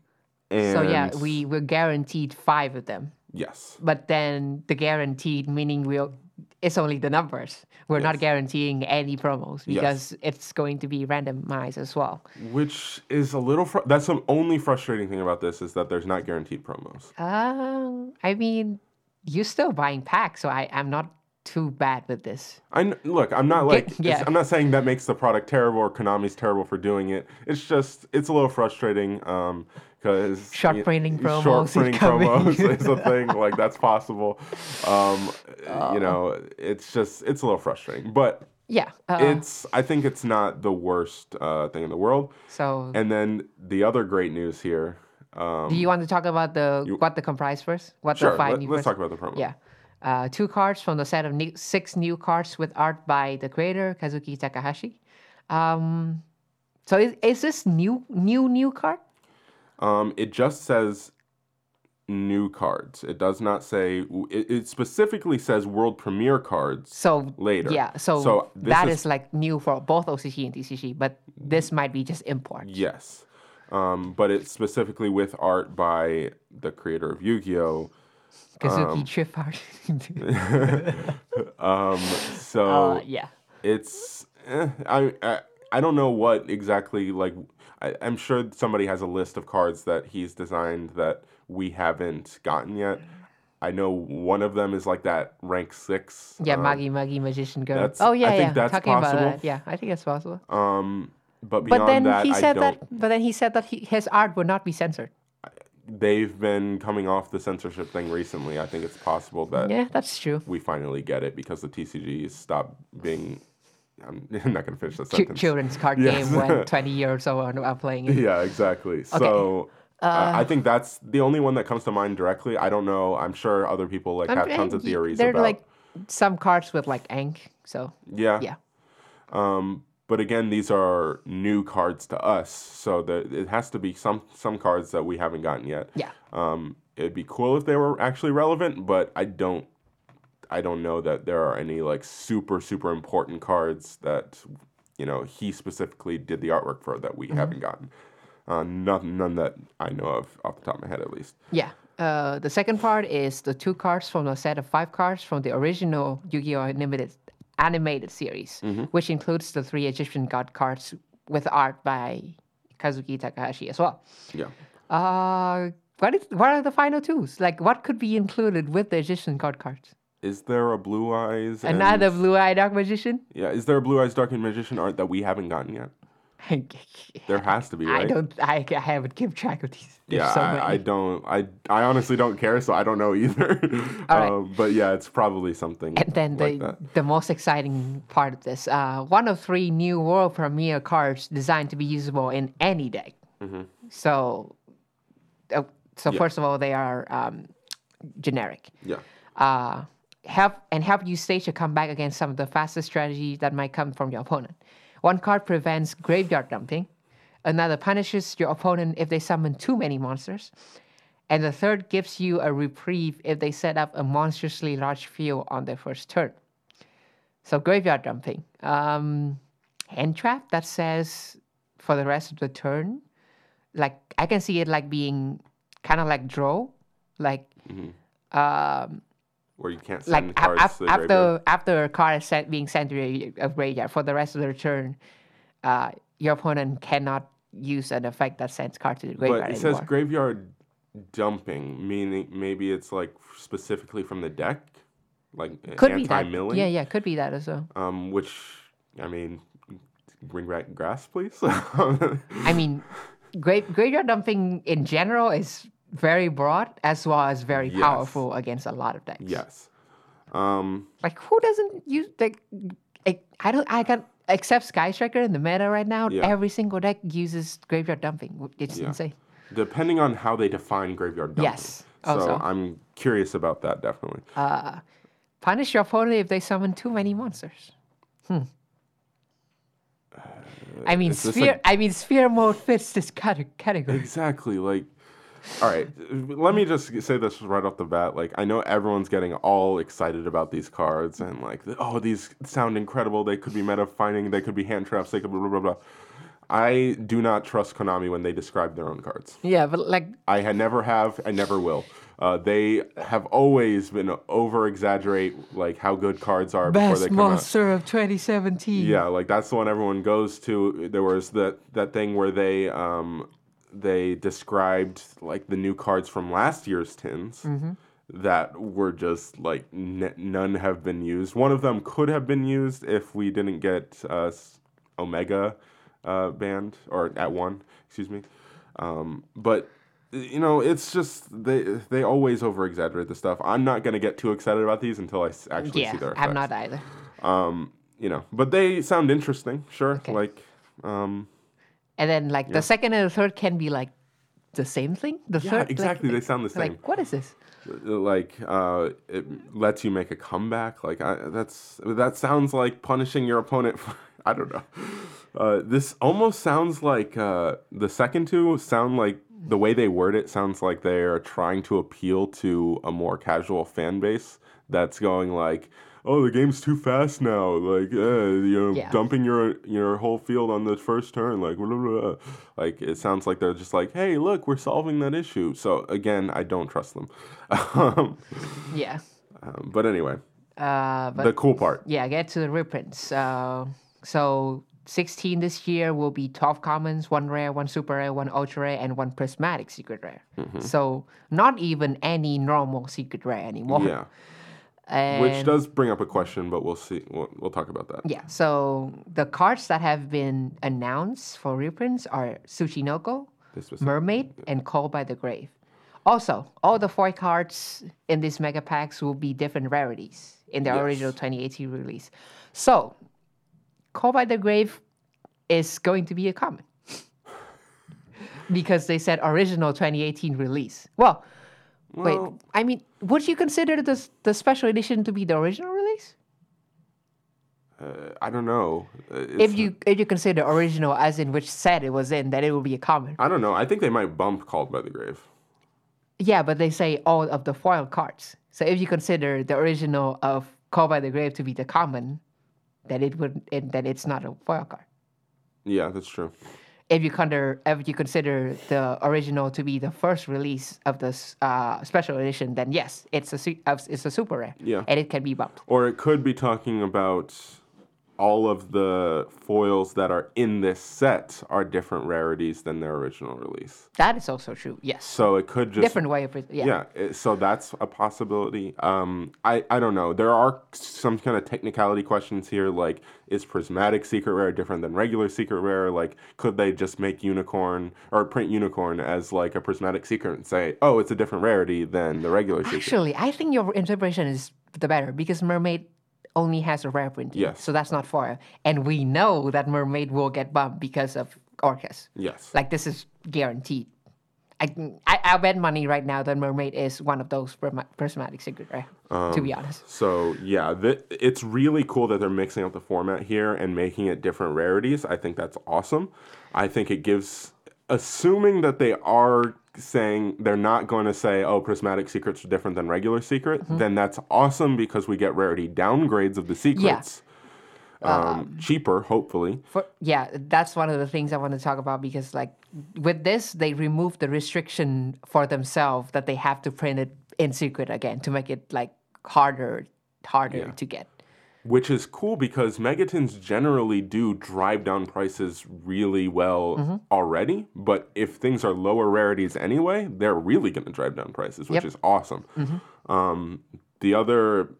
and So yeah, we we're guaranteed five of them, yes. but then the guaranteed meaning we'll it's only the numbers. We're not guaranteeing any promos because it's going to be randomized as well. Which is a little. Fr- that's the only frustrating thing about this is that there's not guaranteed promos. Um, I mean, you're still buying packs, so I I'm not too bad with this. I kn- look. I'm not like. yeah. I'm not saying that makes the product terrible or Konami's terrible for doing it. It's just it's a little frustrating. Um, because [laughs] Short printing promos short is printing coming. promos is a [laughs] thing. Like that's possible. Um, you know, it's just it's a little frustrating, but Yeah. Uh, it's. I think it's not the worst uh, thing in the world. so And then the other great news here. Um, do you want to talk about the what the comprise first? What sure. the five Let, new let's first? talk about the promo. Yeah. Uh, two cards from the set of new, six new cards with art by the creator Kazuki Takahashi. Um, so is, is this new new new card? Um, it just says new cards. It does not say. It, it specifically says world premiere cards. So Later. yeah. So, So that is- is, like new for both OCG and TCG, but this might be just import. Yes. Um, but it's specifically with art by the creator of Yu-Gi-Oh. Kazuki Trip Art. [laughs] [laughs] So [laughs] uh, yeah. it's eh, I, I I don't know what exactly like I, I'm sure somebody has a list of cards that he's designed that we haven't gotten yet. I know one of them is like that rank six. Yeah, um, Magi Magi Magician Girl. that's- Oh yeah, I think yeah. that's Talking possible. about that. Yeah, I think that's possible. Um, but but then that, he I said don't. that. But then he said that he, his art would not be censored. They've been coming off the censorship thing recently. I think it's possible that Yeah, that's true. we finally get it because the TCGs stopped being. [laughs] I'm not gonna finish the Ch- sentence. children's card Yes. game when [laughs] 20 years so are playing it. Yeah, exactly. So uh, I think that's the only one that comes to mind directly. I don't know. I'm sure other people like I'm- have tons of theories There are about. like some cards with like ink. So yeah. yeah. But again, these are new cards to us, so that it has to be some some cards that we haven't gotten yet. Yeah. Um, it'd be cool if they were actually relevant, but I don't. I don't know that there are any like super super important cards that you know he specifically did the artwork for that we Mm-hmm. haven't gotten. Uh, none, none that I know of off the top of my head, at least. Yeah. Uh, the second part is the two cards from a set of five cards from the original Yu-Gi-Oh! Animated, animated series, Mm-hmm. which includes the three Egyptian god cards with art by Kazuki Takahashi as well. Yeah. Uh, what, is, what are the final twos? Like, what could be included with the Egyptian god cards? Is there a Blue Eyes? and- Another blue-eyed dark magician? Yeah. Is there a Blue Eyes Dark Magician art that we haven't gotten yet? [laughs] There has to be, right? I don't. I, I haven't kept track of these. There's Yeah, so I, I don't. I I honestly don't care, so I don't know either. [laughs] Right. um, but yeah, it's probably something And then like the that. the most exciting part of this, uh, one of three new world premiere cards designed to be usable in any deck. So, uh, so Yeah. first of all, they are um, generic. Yeah. Uh, help and help you stage a comeback against some of the fastest strategies that might come from your opponent. One card prevents graveyard dumping. Another punishes your opponent if they summon too many monsters. And the third gives you a reprieve if they set up a monstrously large field on their first turn. So graveyard dumping. Um, hand trap that says for the rest of the turn. Like I can see it like being kind of like draw, like um, Where you can't like send a- cards af- to the graveyard. after after a card is sent, being sent to a graveyard for the rest of the turn, uh, your opponent cannot use an effect that sends cards to the graveyard But it anymore. says graveyard dumping, meaning maybe it's like specifically from the deck, like could be that. anti-milling. Yeah, yeah, could be that as well. Um, which I mean, bring back grass, please. [laughs] I mean, gra- graveyard dumping in general is very broad as well as very Yes. powerful against a lot of decks. yes. Um, Like who doesn't use like I, I don't I can except Sky Striker in the meta right now. Yeah. Every single deck uses graveyard dumping. It's Yeah. insane. depending on how they define graveyard dumping. Yes, So also. I'm curious about that definitely. Uh, punish your opponent if they summon too many monsters. Hmm. I mean, sphere. like- I mean, sphere mode fits this cate- category. Exactly. Like, all right. Let me just say this right off the bat. Like, I know everyone's getting all excited about these cards and like, oh, these sound incredible. They could be meta finding. They could be hand traps. They could blah blah blah. blah. I do not trust Konami when they describe their own cards. Yeah, but like, I had never have. I never will. Uh, they have always been over exaggerate like how good cards are before they best come out. monster of 2017. Yeah, like that's the one everyone goes to. There was that that thing where they um they described like the new cards from last year's tins that were just like n- none have been used. One of them could have been used if we didn't get uh, Omega uh, banned or at one, excuse me. Um, but you know, it's just they they always over exaggerate the stuff. I'm not gonna get too excited about these until I s- actually yeah, see their effects I'm not either. you know, but they sound interesting, sure. Like, um, And then like the second and the third can be like the same thing. The yeah, third, like- exactly. they sound the same. Like, what is this? Like, uh, it lets you make a comeback. Like, I, that's that sounds like punishing your opponent. For, [laughs] I don't know. Uh, this almost sounds like uh, the second two sound like the way they word it sounds like they're trying to appeal to a more casual fan base that's going like, "Oh, the game's too fast now. Like, uh, you know, Yeah. dumping your your whole field on the first turn. Like, blah, blah, blah." like it sounds like they're just like, "Hey, look, we're solving that issue." So again, I don't trust them. [laughs] um, Yeah. but anyway, Uh, but the cool part. yeah, get to the reprints. Uh, so 16 this year will be 12 commons, one rare, one super rare, one ultra rare, and one prismatic secret rare. Mm-hmm. So not even any normal secret rare anymore. Yeah, And which does bring up a question, but we'll see. We'll, we'll talk about that. yeah. So the cards that have been announced for reprints are specific- Mermaid, and Call by the Grave. Also, all the four cards in these mega packs will be different rarities in the Yes. original 2018 release. So, Call by the Grave is going to be a common. [laughs] because they said original 2018 release. Well, wait, I mean, would you consider this, the special edition to be the original release? Uh, I don't know. Uh, If you if you consider original as in which set it was in, then it would be a common. I don't know. I think they might bump Called by the Grave. Yeah, but they say all of the foil cards. So if you consider the original of Call by the Grave to be the common, then it would it, then it's not a foil card. Yeah, that's true. If you consider if you consider the original to be the first release of this uh, special edition, then yes, it's a su- uh, it's a super rare. Yeah. and it can be bumped. Or it could be talking about all of the foils that are in this set are different rarities than their original release. That is also true. Yes, So it could just different way of. Yeah. Yeah, it- so that's a possibility. Um, I, I don't know. There are some kind of technicality questions here, like is prismatic secret rare different than regular secret rare? Like, could they just make unicorn or print unicorn as like a prismatic secret and say, oh, it's a different rarity than the regular secret? Actually, I think your interpretation is the better because Mermaid only has a rare print. Yes. So that's not foil. And we know that Mermaid will get bumped because of Orcust. Yes. Like this is guaranteed. I, I I bet money right now that Mermaid is one of those prisma- prismatic secret rare. to be um, honest. So yeah, th- it's really cool that they're mixing up the format here and making it different rarities. I think that's awesome. I think it gives, assuming that they are saying they're not going to say, "Oh, prismatic secrets are different than regular secret," then that's awesome because we get rarity downgrades of the secrets. Um, cheaper, hopefully. For, yeah, that's one of the things I want to talk about because like with this, they removed the restriction for themselves that they have to print it in secret again to make it like harder harder Yeah. to get. Which is cool because Megatins generally do drive down prices really well already. But if things are lower rarities anyway, they're really going to drive down prices, which Yep. is awesome. Um, the other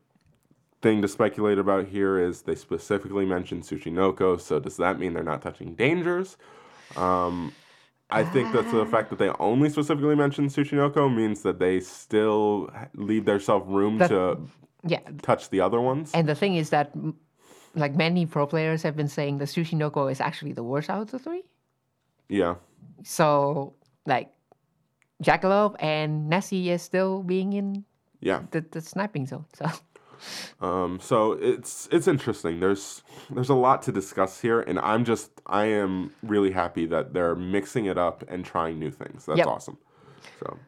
thing to speculate about here is they specifically mentioned Tsuchinoko. So does that mean they're not touching dangers? Um, I think that the fact that they only specifically mentioned Tsuchinoko means that they still leave themselves room That- to Yeah, touch the other ones. and the thing is that like many pro players have been saying the Tsuchinoko is actually the worst out of the three. yeah. So like Jackalope and Nessie is still being in Yeah. the, the sniping zone. So Um, so it's it's interesting. There's there's a lot to discuss here, and I'm just I am really happy that they're mixing it up and trying new things. That's Yep. awesome. So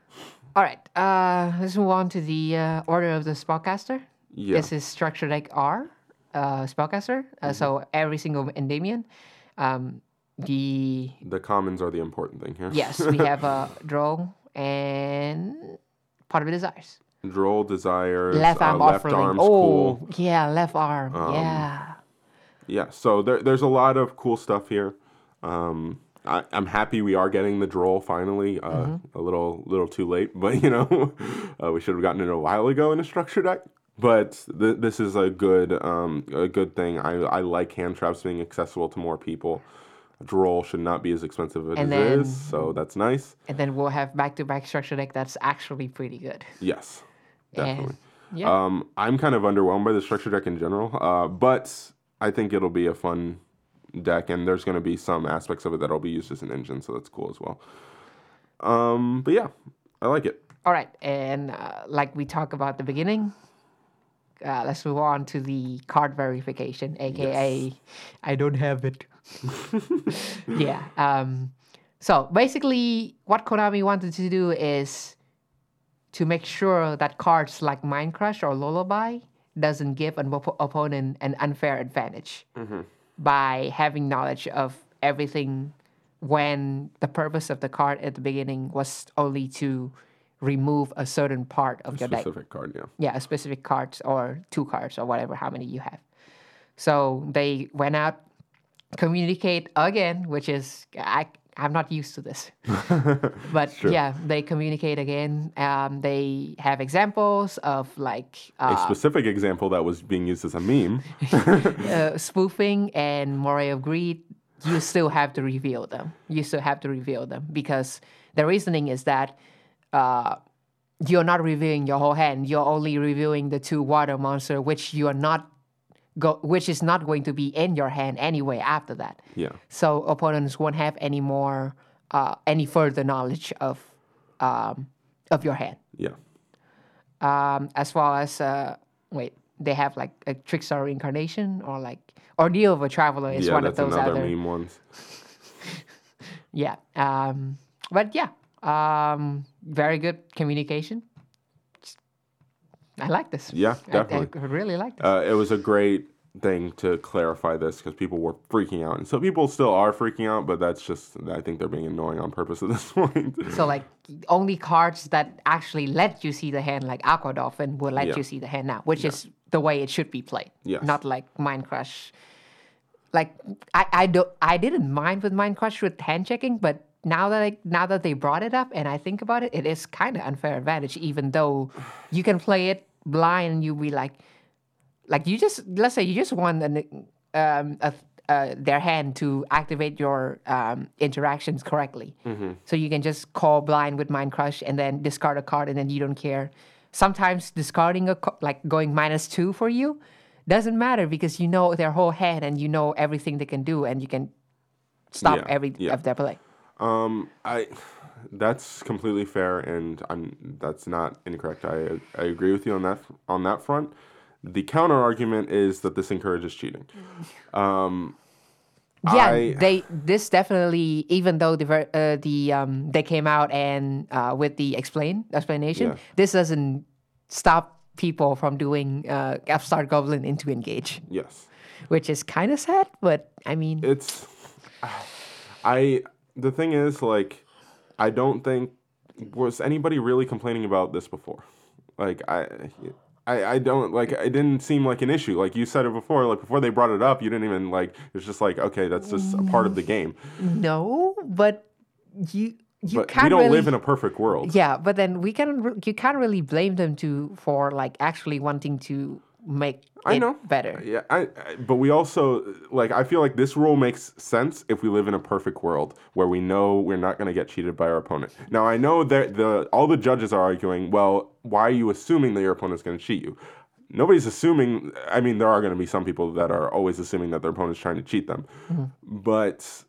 all right, uh, let's move on to the uh, order of the spellcaster. yeah, This is structure like R, uh, spellcaster. Uh, So every single Endymion. Um, the the commons are the important thing here. yes, we have a [laughs] draw and part of the desires. Droll desires. Left uh, arm left offering. arm's oh, cool. Um, yeah, left arm. yeah. Yeah. So there, there's a lot of cool stuff here. Um, I, I'm happy we are getting the droll finally. Uh, Mm-hmm. A little little too late, [laughs] but you know, uh, we should have gotten it a while ago in a structure deck. But th- this is a good um, a good thing. I, I like hand traps being accessible to more people. Droll should not be as expensive as And it then- is, so that's nice. And then we'll have back to back structure deck that's actually pretty good. Yes, definitely. And, yeah. Um, I'm kind of underwhelmed by the structure deck in general, uh, but I think it'll be a fun deck, and there's going to be some aspects of it that'll be used as an engine, so that's cool as well. Um, but yeah, I like it. All right, and uh, like we talked about at the beginning, uh, let's move on to the card verification, aka I don't have it. [laughs] yeah. Um, So basically, what Konami wanted to do is to make sure that cards like Mind Crush or Lullaby doesn't give an oppo- opponent an unfair advantage by having knowledge of everything when the purpose of the card at the beginning was only to remove a certain part of your deck Specific card, yeah. yeah, a specific cards or two cards or whatever, how many you have. So they went out, communicate again, which is I I'm not used to this, [laughs] but yeah, they communicate again. Um, they have examples of like A uh, specific example that was being used as a meme. [laughs] uh, spoofing and moray of greed. You still have to reveal them. You still have to reveal them because the reasoning is that uh, you're not revealing your whole hand. You're only revealing the two water monster, which you are not go, which is not going to be in your hand anyway after that. yeah. So opponents won't have any more, uh, any further knowledge of, um, of your hand. Yeah. Um, as well as uh, wait, they have like a trickstar reincarnation or like ordeal of a traveler is yeah, one of those other. meme ones. [laughs] Yeah. Um, but yeah, um, very good communication. I like this. Yeah, I- definitely. I, really like this. Uh, it was a great thing to clarify this because people were freaking out, and so people still are freaking out. But that's just, I think they're being annoying on purpose at this [laughs] point. so like only cards that actually let you see the hand, like Aqua Dolphin, will let Yeah. you see the hand now, which is the way it should be played. Yes. Not like Mind Crush. Like I, I don't I didn't mind with Mind Crush with hand checking, but now that I now that they brought it up and I think about it, it is kind of unfair advantage. Even though you can play it blind and you be like, like you just let's say you just want an, um, a, uh, their hand to activate your um, interactions correctly. So you can just call blind with Mind Crush and then discard a card and then you don't care. Sometimes discarding a co- like going minus two for you doesn't matter because you know their whole hand and you know everything they can do and you can stop Yeah, every yeah. of their play. Um, I that's completely fair, and I'm that's not incorrect. I I agree with you on that on that front. The counter argument is that this encourages cheating. [laughs] Um, Yeah, I- they this definitely even though the uh, the um they came out and uh, with the explain explanation, Yeah. this doesn't stop people from doing uh, Upstart Goblin into engage, yes, which is kind of sad. But I mean, it's I the thing is like I don't think was anybody really complaining about this before. Like I. I, I don't like it didn't seem like an issue like you said it before like before they brought it up you didn't even like it's just like okay that's just a part of the game no, but you you but can't we don't really, live in a perfect world Yeah, but then we can you can't really blame them to for like actually wanting to make I it know. better. Yeah, I, I, but we also like. I feel like this rule makes sense if we live in a perfect world where we know we're not going to get cheated by our opponent. Now, I know that the all the judges are arguing. Well, why are you assuming that your opponent's going to cheat you? Nobody's assuming. I mean, there are going to be some people that are always assuming that their opponent's trying to cheat them, mm-hmm. but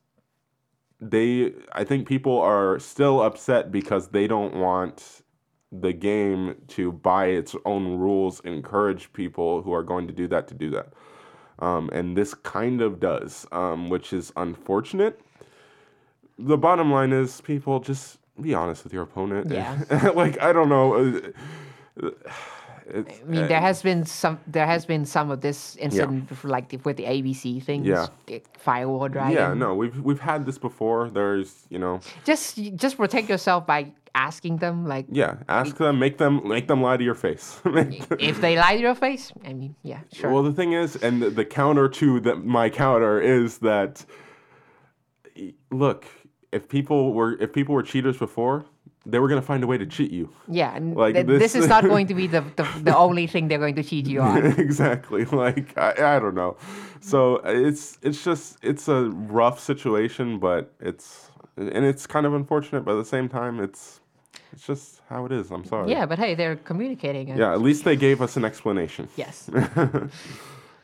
they. I think people are still upset because they don't want the game to by its own rules encourage people who are going to do that to do that. Um, and this kind of does um, which is unfortunate. The bottom line is people just be honest with your opponent. Yeah. [laughs] like i don't know. Uh, I mean, there has been some. There has been some of this incident, before, like with the ABC things. Yeah. the Firewall dragon. yeah no we've we've had this before there's you know Just just protect yourself by asking them. Like, yeah ask them make them make them lie to your face [laughs] if they lie to your face, I mean, yeah, sure. Well, the thing is, and the, the counter to that, my counter is that, look, if people were if people were cheaters before, they were gonna find a way to cheat you. yeah, like th- this- this is not going to be the, the the [laughs] only thing they're going to cheat you on. [laughs] exactly. Like I, I don't know. So it's it's just it's a rough situation, but it's and it's kind of unfortunate, but at the same time, it's it's just how it is. I'm sorry. Yeah, but hey, they're communicating. and- Yeah. At least they gave us an explanation. Yes. [laughs]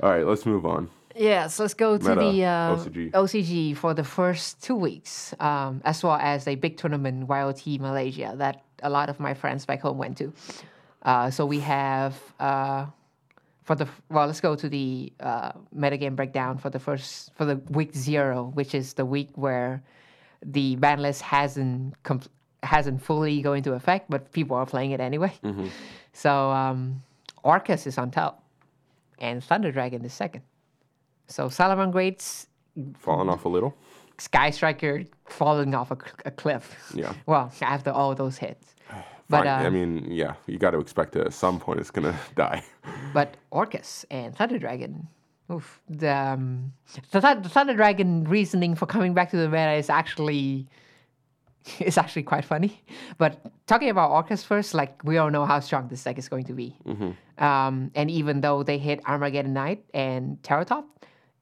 All right. Let's move on. Yes, let's go to Meta, the uh, OCG. OCG for the first two weeks, um, as well as a big tournament, YOT Malaysia, that a lot of my friends back home went to. Uh, so we have uh, for the well, let's go to the uh, metagame breakdown for the first for the week zero, which is the week where the ban list hasn't hasn't fully go into effect, but people are playing it anyway. So um, Orcust is on top, and Thunder Dragon is second. So Salamangreats, Falling off a little. Sky Striker falling off a, a cliff. Yeah. [laughs] Well, after all those hits. [sighs] But. I uh, mean, yeah, you got to expect at some point it's gonna [laughs] die. But Orcust and Thunder Dragon, oof, the, um, the, the Thunder Dragon reasoning for coming back to the meta is actually [laughs] is actually quite funny. But talking about Orcust first, like we all know how strong this deck is going to be. Um, and even though they hit Armageddon Knight and Terrortop,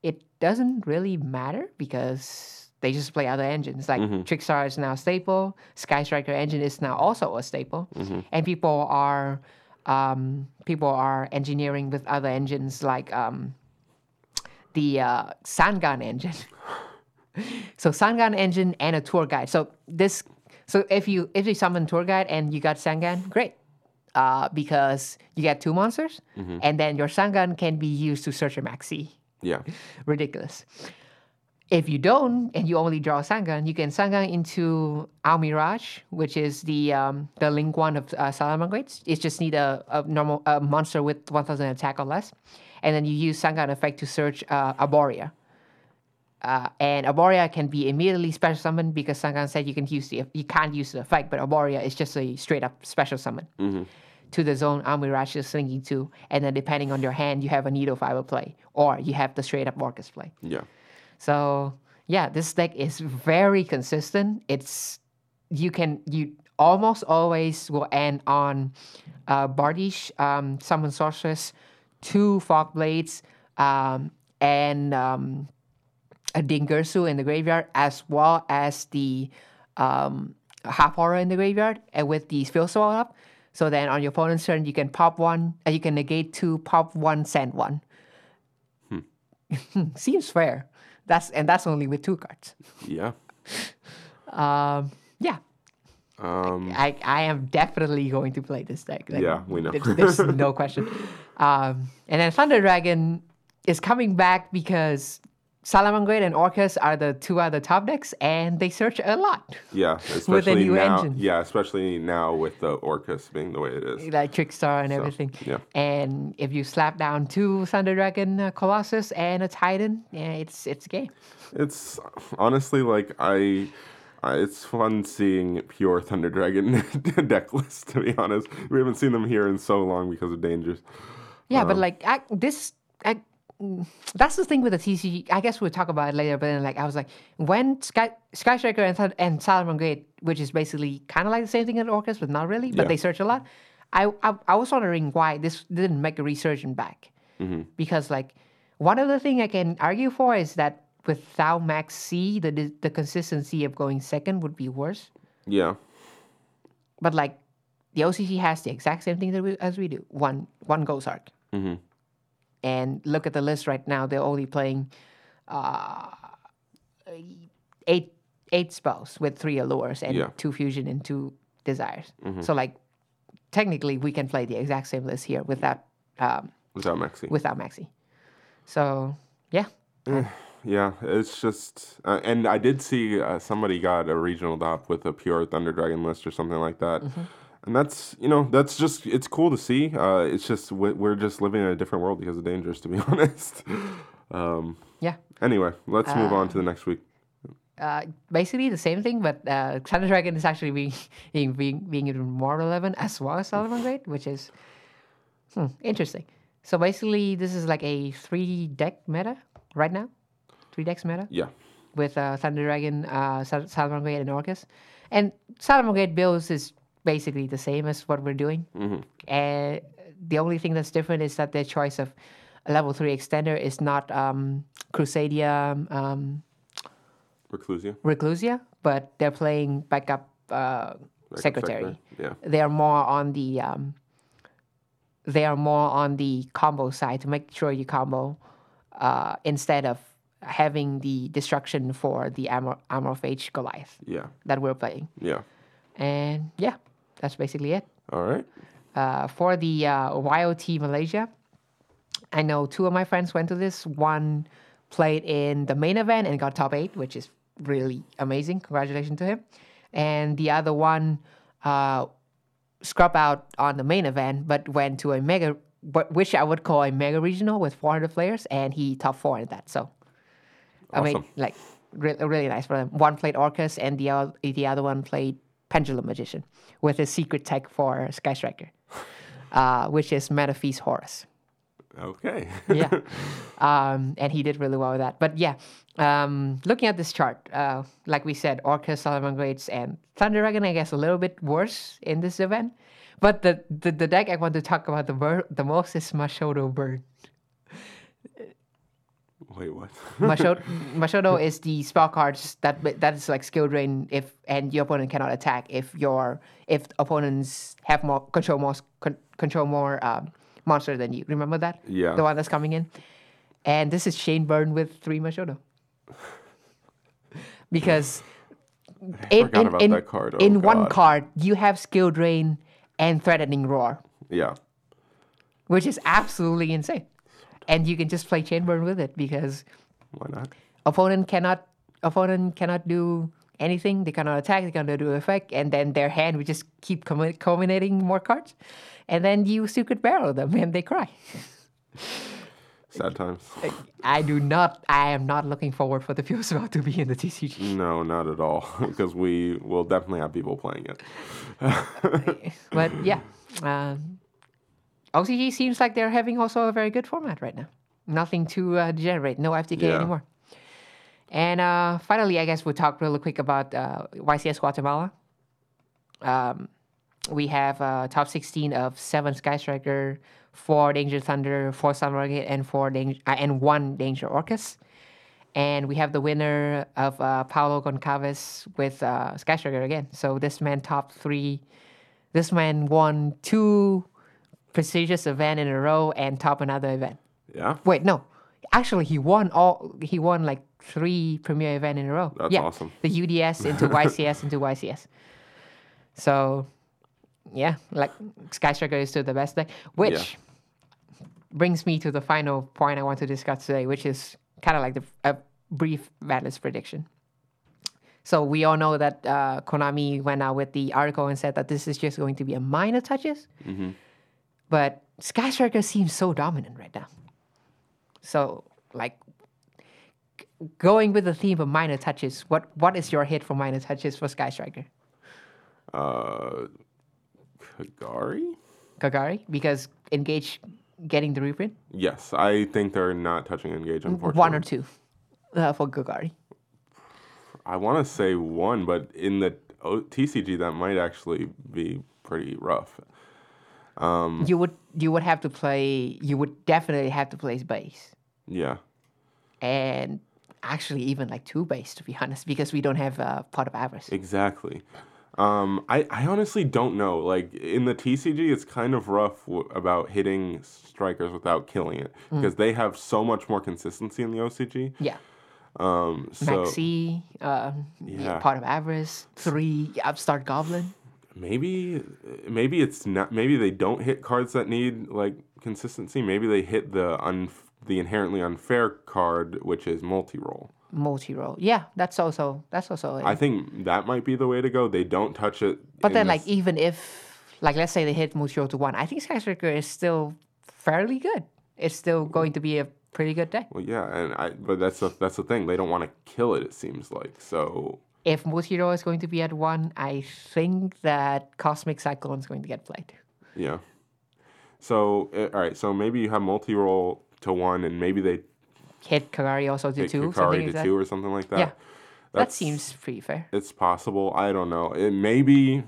it doesn't really matter because they just play other engines. Like Trickstar is now a staple, Sky Striker engine is now also a staple, and people are um, people are engineering with other engines like um, the uh, Sangan engine. [laughs] so Sangan engine and a tour guide. So this, so if you if you summon tour guide and you got Sangan, great, uh, because you get two monsters, and then your Sangan can be used to search a Maxx C. Yeah. Ridiculous. If you don't, and you only draw Sangan, you can Sangan into Almiraj, which is the um, the link one of uh, Salamangreats. It just need a, a normal a monster with 1,000 attack or less, and then you use Sangan effect to search uh, Arborea. Uh, and Arborea can be immediately special summoned because Sangan said you can use the you can't use the effect, but Arborea is just a straight up special summon to the zone Almiraj is linking to, and then depending on your hand, you have a Needle Fiber play, or you have the straight up Orcust play. Yeah. So yeah, this deck is very consistent. It's you can you almost always will end on uh, Bardish, um, Summon Sorceress, two Fog Blades, um, and um, a Dingirsu in the graveyard, as well as the um, Harp Horror in the graveyard, and with the Field Swallow up. So then on your opponent's turn, you can pop one, and you can negate two, pop one, send one. [laughs] Seems fair. That's and that's only with two cards. Yeah. [laughs] Um, yeah, Um, I, I am definitely going to play this deck. Like, Yeah, we know. There's, there's [laughs] no question. Um, and then Thunder Dragon is coming back because Salamangreat and Orcust are the two other top decks, and they search a lot. yeah. [laughs] Especially new now. engine. Yeah, especially now with the Orcust being the way it is. like Trickstar and everything. yeah. And if you slap down two Thunder Dragon uh, Colossus and a Titan, yeah, it's it's a game. It's honestly like I. I it's fun seeing pure Thunder Dragon [laughs] deck list. To be honest, we haven't seen them here in so long because of dangers. Yeah, but like I, this, I, that's the thing with the TCG. I guess we'll talk about it later. But then, like, I was like, when Sky Sky Striker and and Salamangreat, which is basically kind of like the same thing as Orcust, but not really. But Yeah. they search a lot. I, I I was wondering why this didn't make a resurgence back, mm-hmm. because like one of the thing I can argue for is that without Maxx C, the the- consistency of going second would be worse. Yeah. But like the OCG has the exact same thing that we, as we do. One one Ghost Arc. Mm-hmm. And look at the list right now. They're only playing uh, eight eight spells with three allures and Yeah. two fusion and two desires. So like technically we can play the exact same list here without um, Without Maxx C. without Maxx C. So yeah. [sighs] Yeah, it's just, uh, and I did see uh, somebody got a regional dop with a pure Thunder Dragon list or something like that, Mm-hmm. And that's you know that's just it's cool to see. Uh, it's just we- we're just living in a different world because of dangers, to be [laughs] honest. um, Yeah. anyway, let's move on to the next week. uh, basically the same thing, but uh, Thunder Dragon is actually being [laughs] being being, being even more relevant as well as Salamangreat, which is hmm, interesting. So basically, this is like a three deck meta right now, three decks meta Yeah, with uh, Thunder Dragon, uh, Sal- Salamangreat, and Orcust. And Salamangreat builds is basically the same as what we're doing. And the only thing that's different is that their choice of a level three extender is not um, Crusadia. Um, Reclusia. Reclusia, but they're playing backup, uh, secretary. Yeah, They are more on the um, they are more on the combo side to make sure you combo uh, instead of having the destruction for the armor armor of age Goliath yeah, that we're playing. yeah. And yeah, that's basically it. All right. Uh, for the uh, YOT Malaysia, I know two of my friends went to this. One played in the main event and got top eight, which is really amazing. Congratulations to him. And the other one uh, scrub out on the main event, but went to a mega, which I would call a mega regional with 400 players, and he top four in that. So, I mean, like re- really nice for them. One played Orcust, and the other the other one played Pendulum Magician with his secret tech for Sky Striker, uh, which is Metaphys Horus Okay. yeah. [laughs] Um, and he did really well with that. But yeah, um, looking at this chart, uh, like we said, Orcust, Solomon Greats, and Thunder Dragon, I guess, a little bit worse in this event. But the, the, the deck I want to talk about the, the most is Mashodo Bird. Wait, what? [laughs] Mashodo, [laughs] Mashodo is the spell cards that that is like skill drain if and your opponent cannot attack if your if opponents have more control more con, control more um, monster than you. Remember that? Yeah. The one that's coming in. And this is Chain Burn with three Mashodo. [laughs] Because in, in, in, card. Oh, in one card you have skill drain and threatening roar, yeah. which is absolutely insane. And you can just play Chain Burn with it because Why not? opponent cannot opponent cannot do anything. They cannot attack. They cannot do effect, and then their hand will just keep commi- culminating more cards, and then you secret barrel them and they cry. [laughs] Sad times. I do not. I am not looking forward for the Fuse about to be in the TCG. No, not at all. [laughs] Because we will definitely have people playing it. [laughs] But yeah, um, OCG seems like they're having also a very good format right now. Nothing to uh, degenerate. No FTK Yeah. anymore. And uh, finally, I guess we'll talk really quick about uh, YCS Guatemala. Um, we have uh, top 16 of seven Sky Striker, four Danger Thunder, four Salamangreat, and four Danger uh, and one Danger Orcust. And we have the winner of uh, Paulo Goncalves with uh, Sky Striker again. So this man top three. This man won two prestigious event in a row and top another event. Yeah. Wait, no. Actually, he won all. He won like three premier event in a row. That's yeah, awesome. The UDS into [laughs] YCS into YCS. So, yeah, like Sky Striker is still the best deck. Which brings me to the final point I want to discuss today, which is kind of like the, a brief Atlas prediction. So we all know that uh, Konami went out with the article and said that this is just going to be a minor touches. But Sky Striker seems so dominant right now. So like going with the theme of minor touches, what what is your hit for minor touches for Sky Striker? Uh, Kagari? Kagari? Because engage getting the reprint? Yes, I think they're not touching engage. Unfortunately, One or two uh, for Kagari. I want to say one, but in the TCG that might actually be pretty rough. Um, You would you would have to play you would definitely have to play bass. Yeah. And actually even like two bass to be [laughs] honest, because we don't have uh, pot of avarice. Exactly. Um, I, I honestly don't know. Like in the TCG, it's kind of rough w- about hitting strikers without killing it Mm. because they have so much more consistency in the OCG. Yeah. Um, so Maxx C, uh, yeah. Pot of avarice, three upstart goblin. Maybe maybe it's not. Maybe they don't hit cards that need like consistency. Maybe they hit the un, the inherently unfair card, which is Multirole. multi roll. Yeah, that's also that's also. I think that might be the way to go. They don't touch it. but then, like, even if, like, let's say they hit Multirole to one, I think Sky Striker is still fairly good. It's still going to be a pretty good deck. well, yeah, and I. But that's the that's the thing. They don't want to kill it. It seems like so. If Multirole is going to be at one, I think that Cosmic Cyclone is going to get played. Yeah. So uh, all right. So maybe you have Multirole to one, and maybe they Hit Kagari also to hit two. Something to like two or something like that. Yeah. That seems pretty fair. It's possible. I don't know. It maybe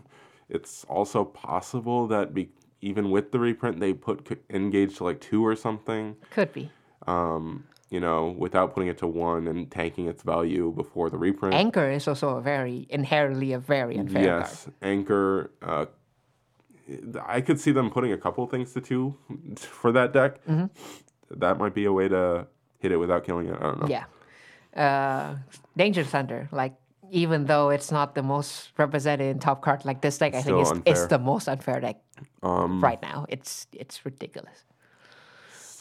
it's also possible that be, even with the reprint, they put engage to like two or something. Could be. Um, you know, without putting it to one and tanking its value before the reprint. Anchor is also a very inherently a very unfair card. yes, anchor. Uh, I could see them putting a couple things to two for that deck. Mm-hmm. That might be a way to hit it without killing it. I don't know. Yeah. Uh, Danger Thunder, like even though it's not the most represented in top card, like this deck, I think it's, it's the most unfair deck Um, right now. It's it's ridiculous.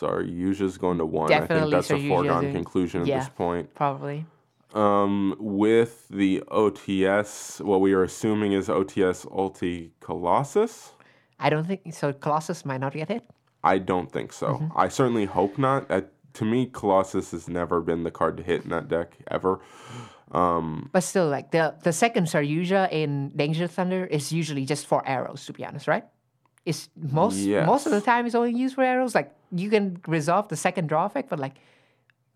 Saryuja's going to one. I think Definitely that's a Saryuja's foregone doing- conclusion at yeah. this point. Probably. Um, with the OTS, what we are assuming is OTS Ulti Colossus. I don't think so. Colossus might not get hit. I don't think so. Mm-hmm. I certainly hope not. To me, Colossus has never been the card to hit in that deck ever. But still, like the the second Saryuja in Danger Thunder is usually just for arrows. To be honest, right? It's most most of the time it's only used for arrows. Like you can resolve the second draw effect, but like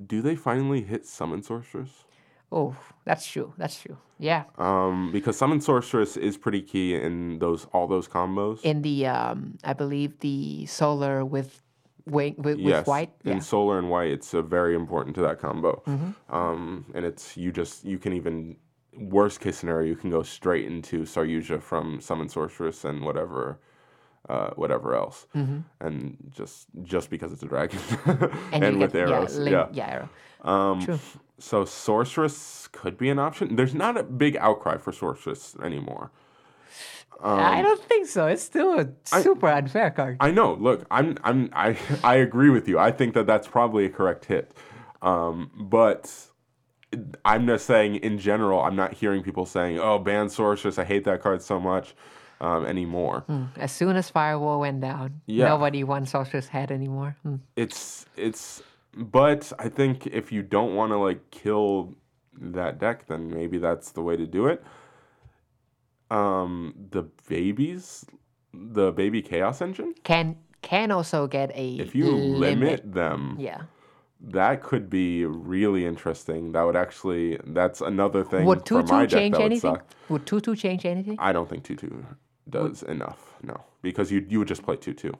Do they finally hit Summon Sorceress? oh, that's true. That's true. Yeah. Um, because Summon Sorceress is pretty key in those all those combos. In the um, I believe the solar with wing with, with white. in Yeah. Mm-hmm. solar and white, it's very important to that combo. Um, and it's you just you can even worst case scenario you can go straight into Saryuja from Summon Sorceress and whatever. Uh, whatever else, and just just because it's a dragon, [laughs] and, Mm-hmm. with get, arrows, Yeah, link, yeah. yeah, arrow. Um, True. So sorceress could be an option. There's not a big outcry for sorceress anymore. I don't think so. It's still a super unfair card. I know. Look, I'm I'm I [laughs] I agree with you. I think that that's probably a correct hit. Um, but I'm just saying in general, I'm not hearing people saying, "Oh, ban sorceress. I hate that card so much." Um, anymore. As soon as Firewall went down, Yeah. nobody wants Sorcerer's Head anymore. Hmm. It's it's but I think if you don't want to like kill that deck, then maybe that's the way to do it. Um, the babies, the baby chaos engine. Can can also get a If you limit, them, Yeah. that could be really interesting. That would actually that's another thing Would for two my deck change that would anything? suck. Would two change anything? I don't think two does enough. No, because you you would just play two two.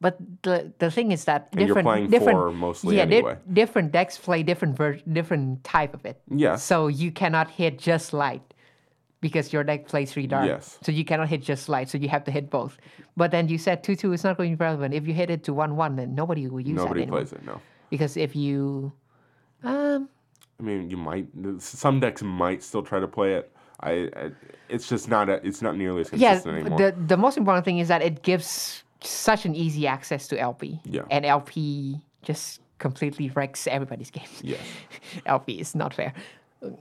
But the the thing is that And you're different playing different mostly yeah, di- anyway. different decks play different ver- different type of it. Yes. So you cannot hit just light because your deck plays three dark. Yes. So you cannot hit just light. So you have to hit both. But then you said two two is not going to be relevant. If you hit it to one one, then nobody will use Nobody that plays it. No. Because if you um I mean, you might. Some decks might still try to play it. I. I it's just not. A, it's not nearly as yeah, consistent anymore. the the most important thing is that it gives such an easy access to LP. Yeah. And LP just completely wrecks everybody's games. yes. [laughs] LP is not fair.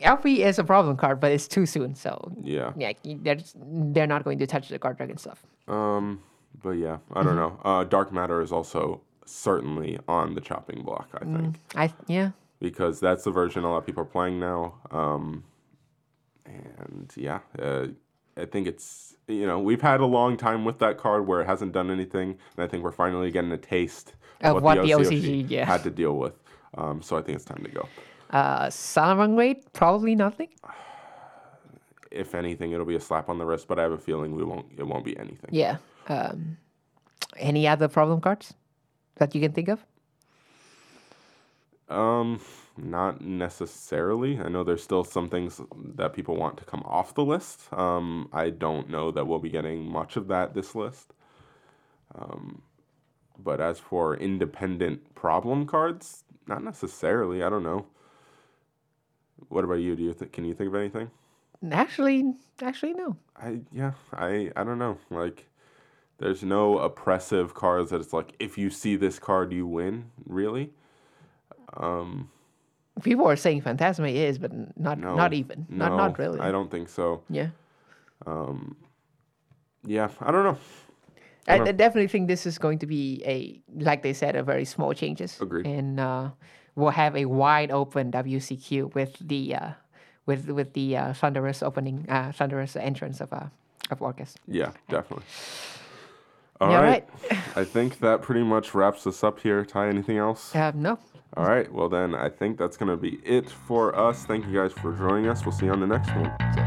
LP is a problem card, but it's too soon. So Yeah. yeah, they're just, they're not going to touch the card dragon stuff. Um. But yeah, I don't know. Uh, Dark Matter is also certainly on the chopping block. I think I yeah. because that's the version a lot of people are playing now. Um. And yeah, uh, I think it's you know we've had a long time with that card where it hasn't done anything, and I think we're finally getting a taste Of what the OCG, yeah. had to deal with. Um. So I think it's time to go. Uh, Salamang probably nothing. [sighs] if anything, it'll be a slap on the wrist. But I have a feeling we won't. It won't be anything. Yeah. Um, any other problem cards that you can think of? Um, not necessarily. I know there's still some things that people want to come off the list. Um, I don't know that we'll be getting much of that this list. Um, but as for independent problem cards, not necessarily. I don't know. What about you? Do you think? Can you think of anything? Actually, actually no. I yeah. I I don't know. Like, there's no oppressive cards that it's like if you see this card, you win. Really? Um. People are saying Phantasma is, but not No, not even. Not no, not really. I don't think so. Yeah. Um, yeah, I don't know. I, I definitely think this is going to be a, like they said, a very small changes. Agreed. And uh, we'll have a wide open WCQ with the uh, with with the uh, thunderous opening, uh, thunderous entrance of uh, of Orcust. Yeah, definitely. All Yeah, right. I think that pretty much wraps us up here. Ty, anything else? Uh, no, All right. Well, then I think that's going to be it for us. Thank you guys for joining us. We'll see you on the next one.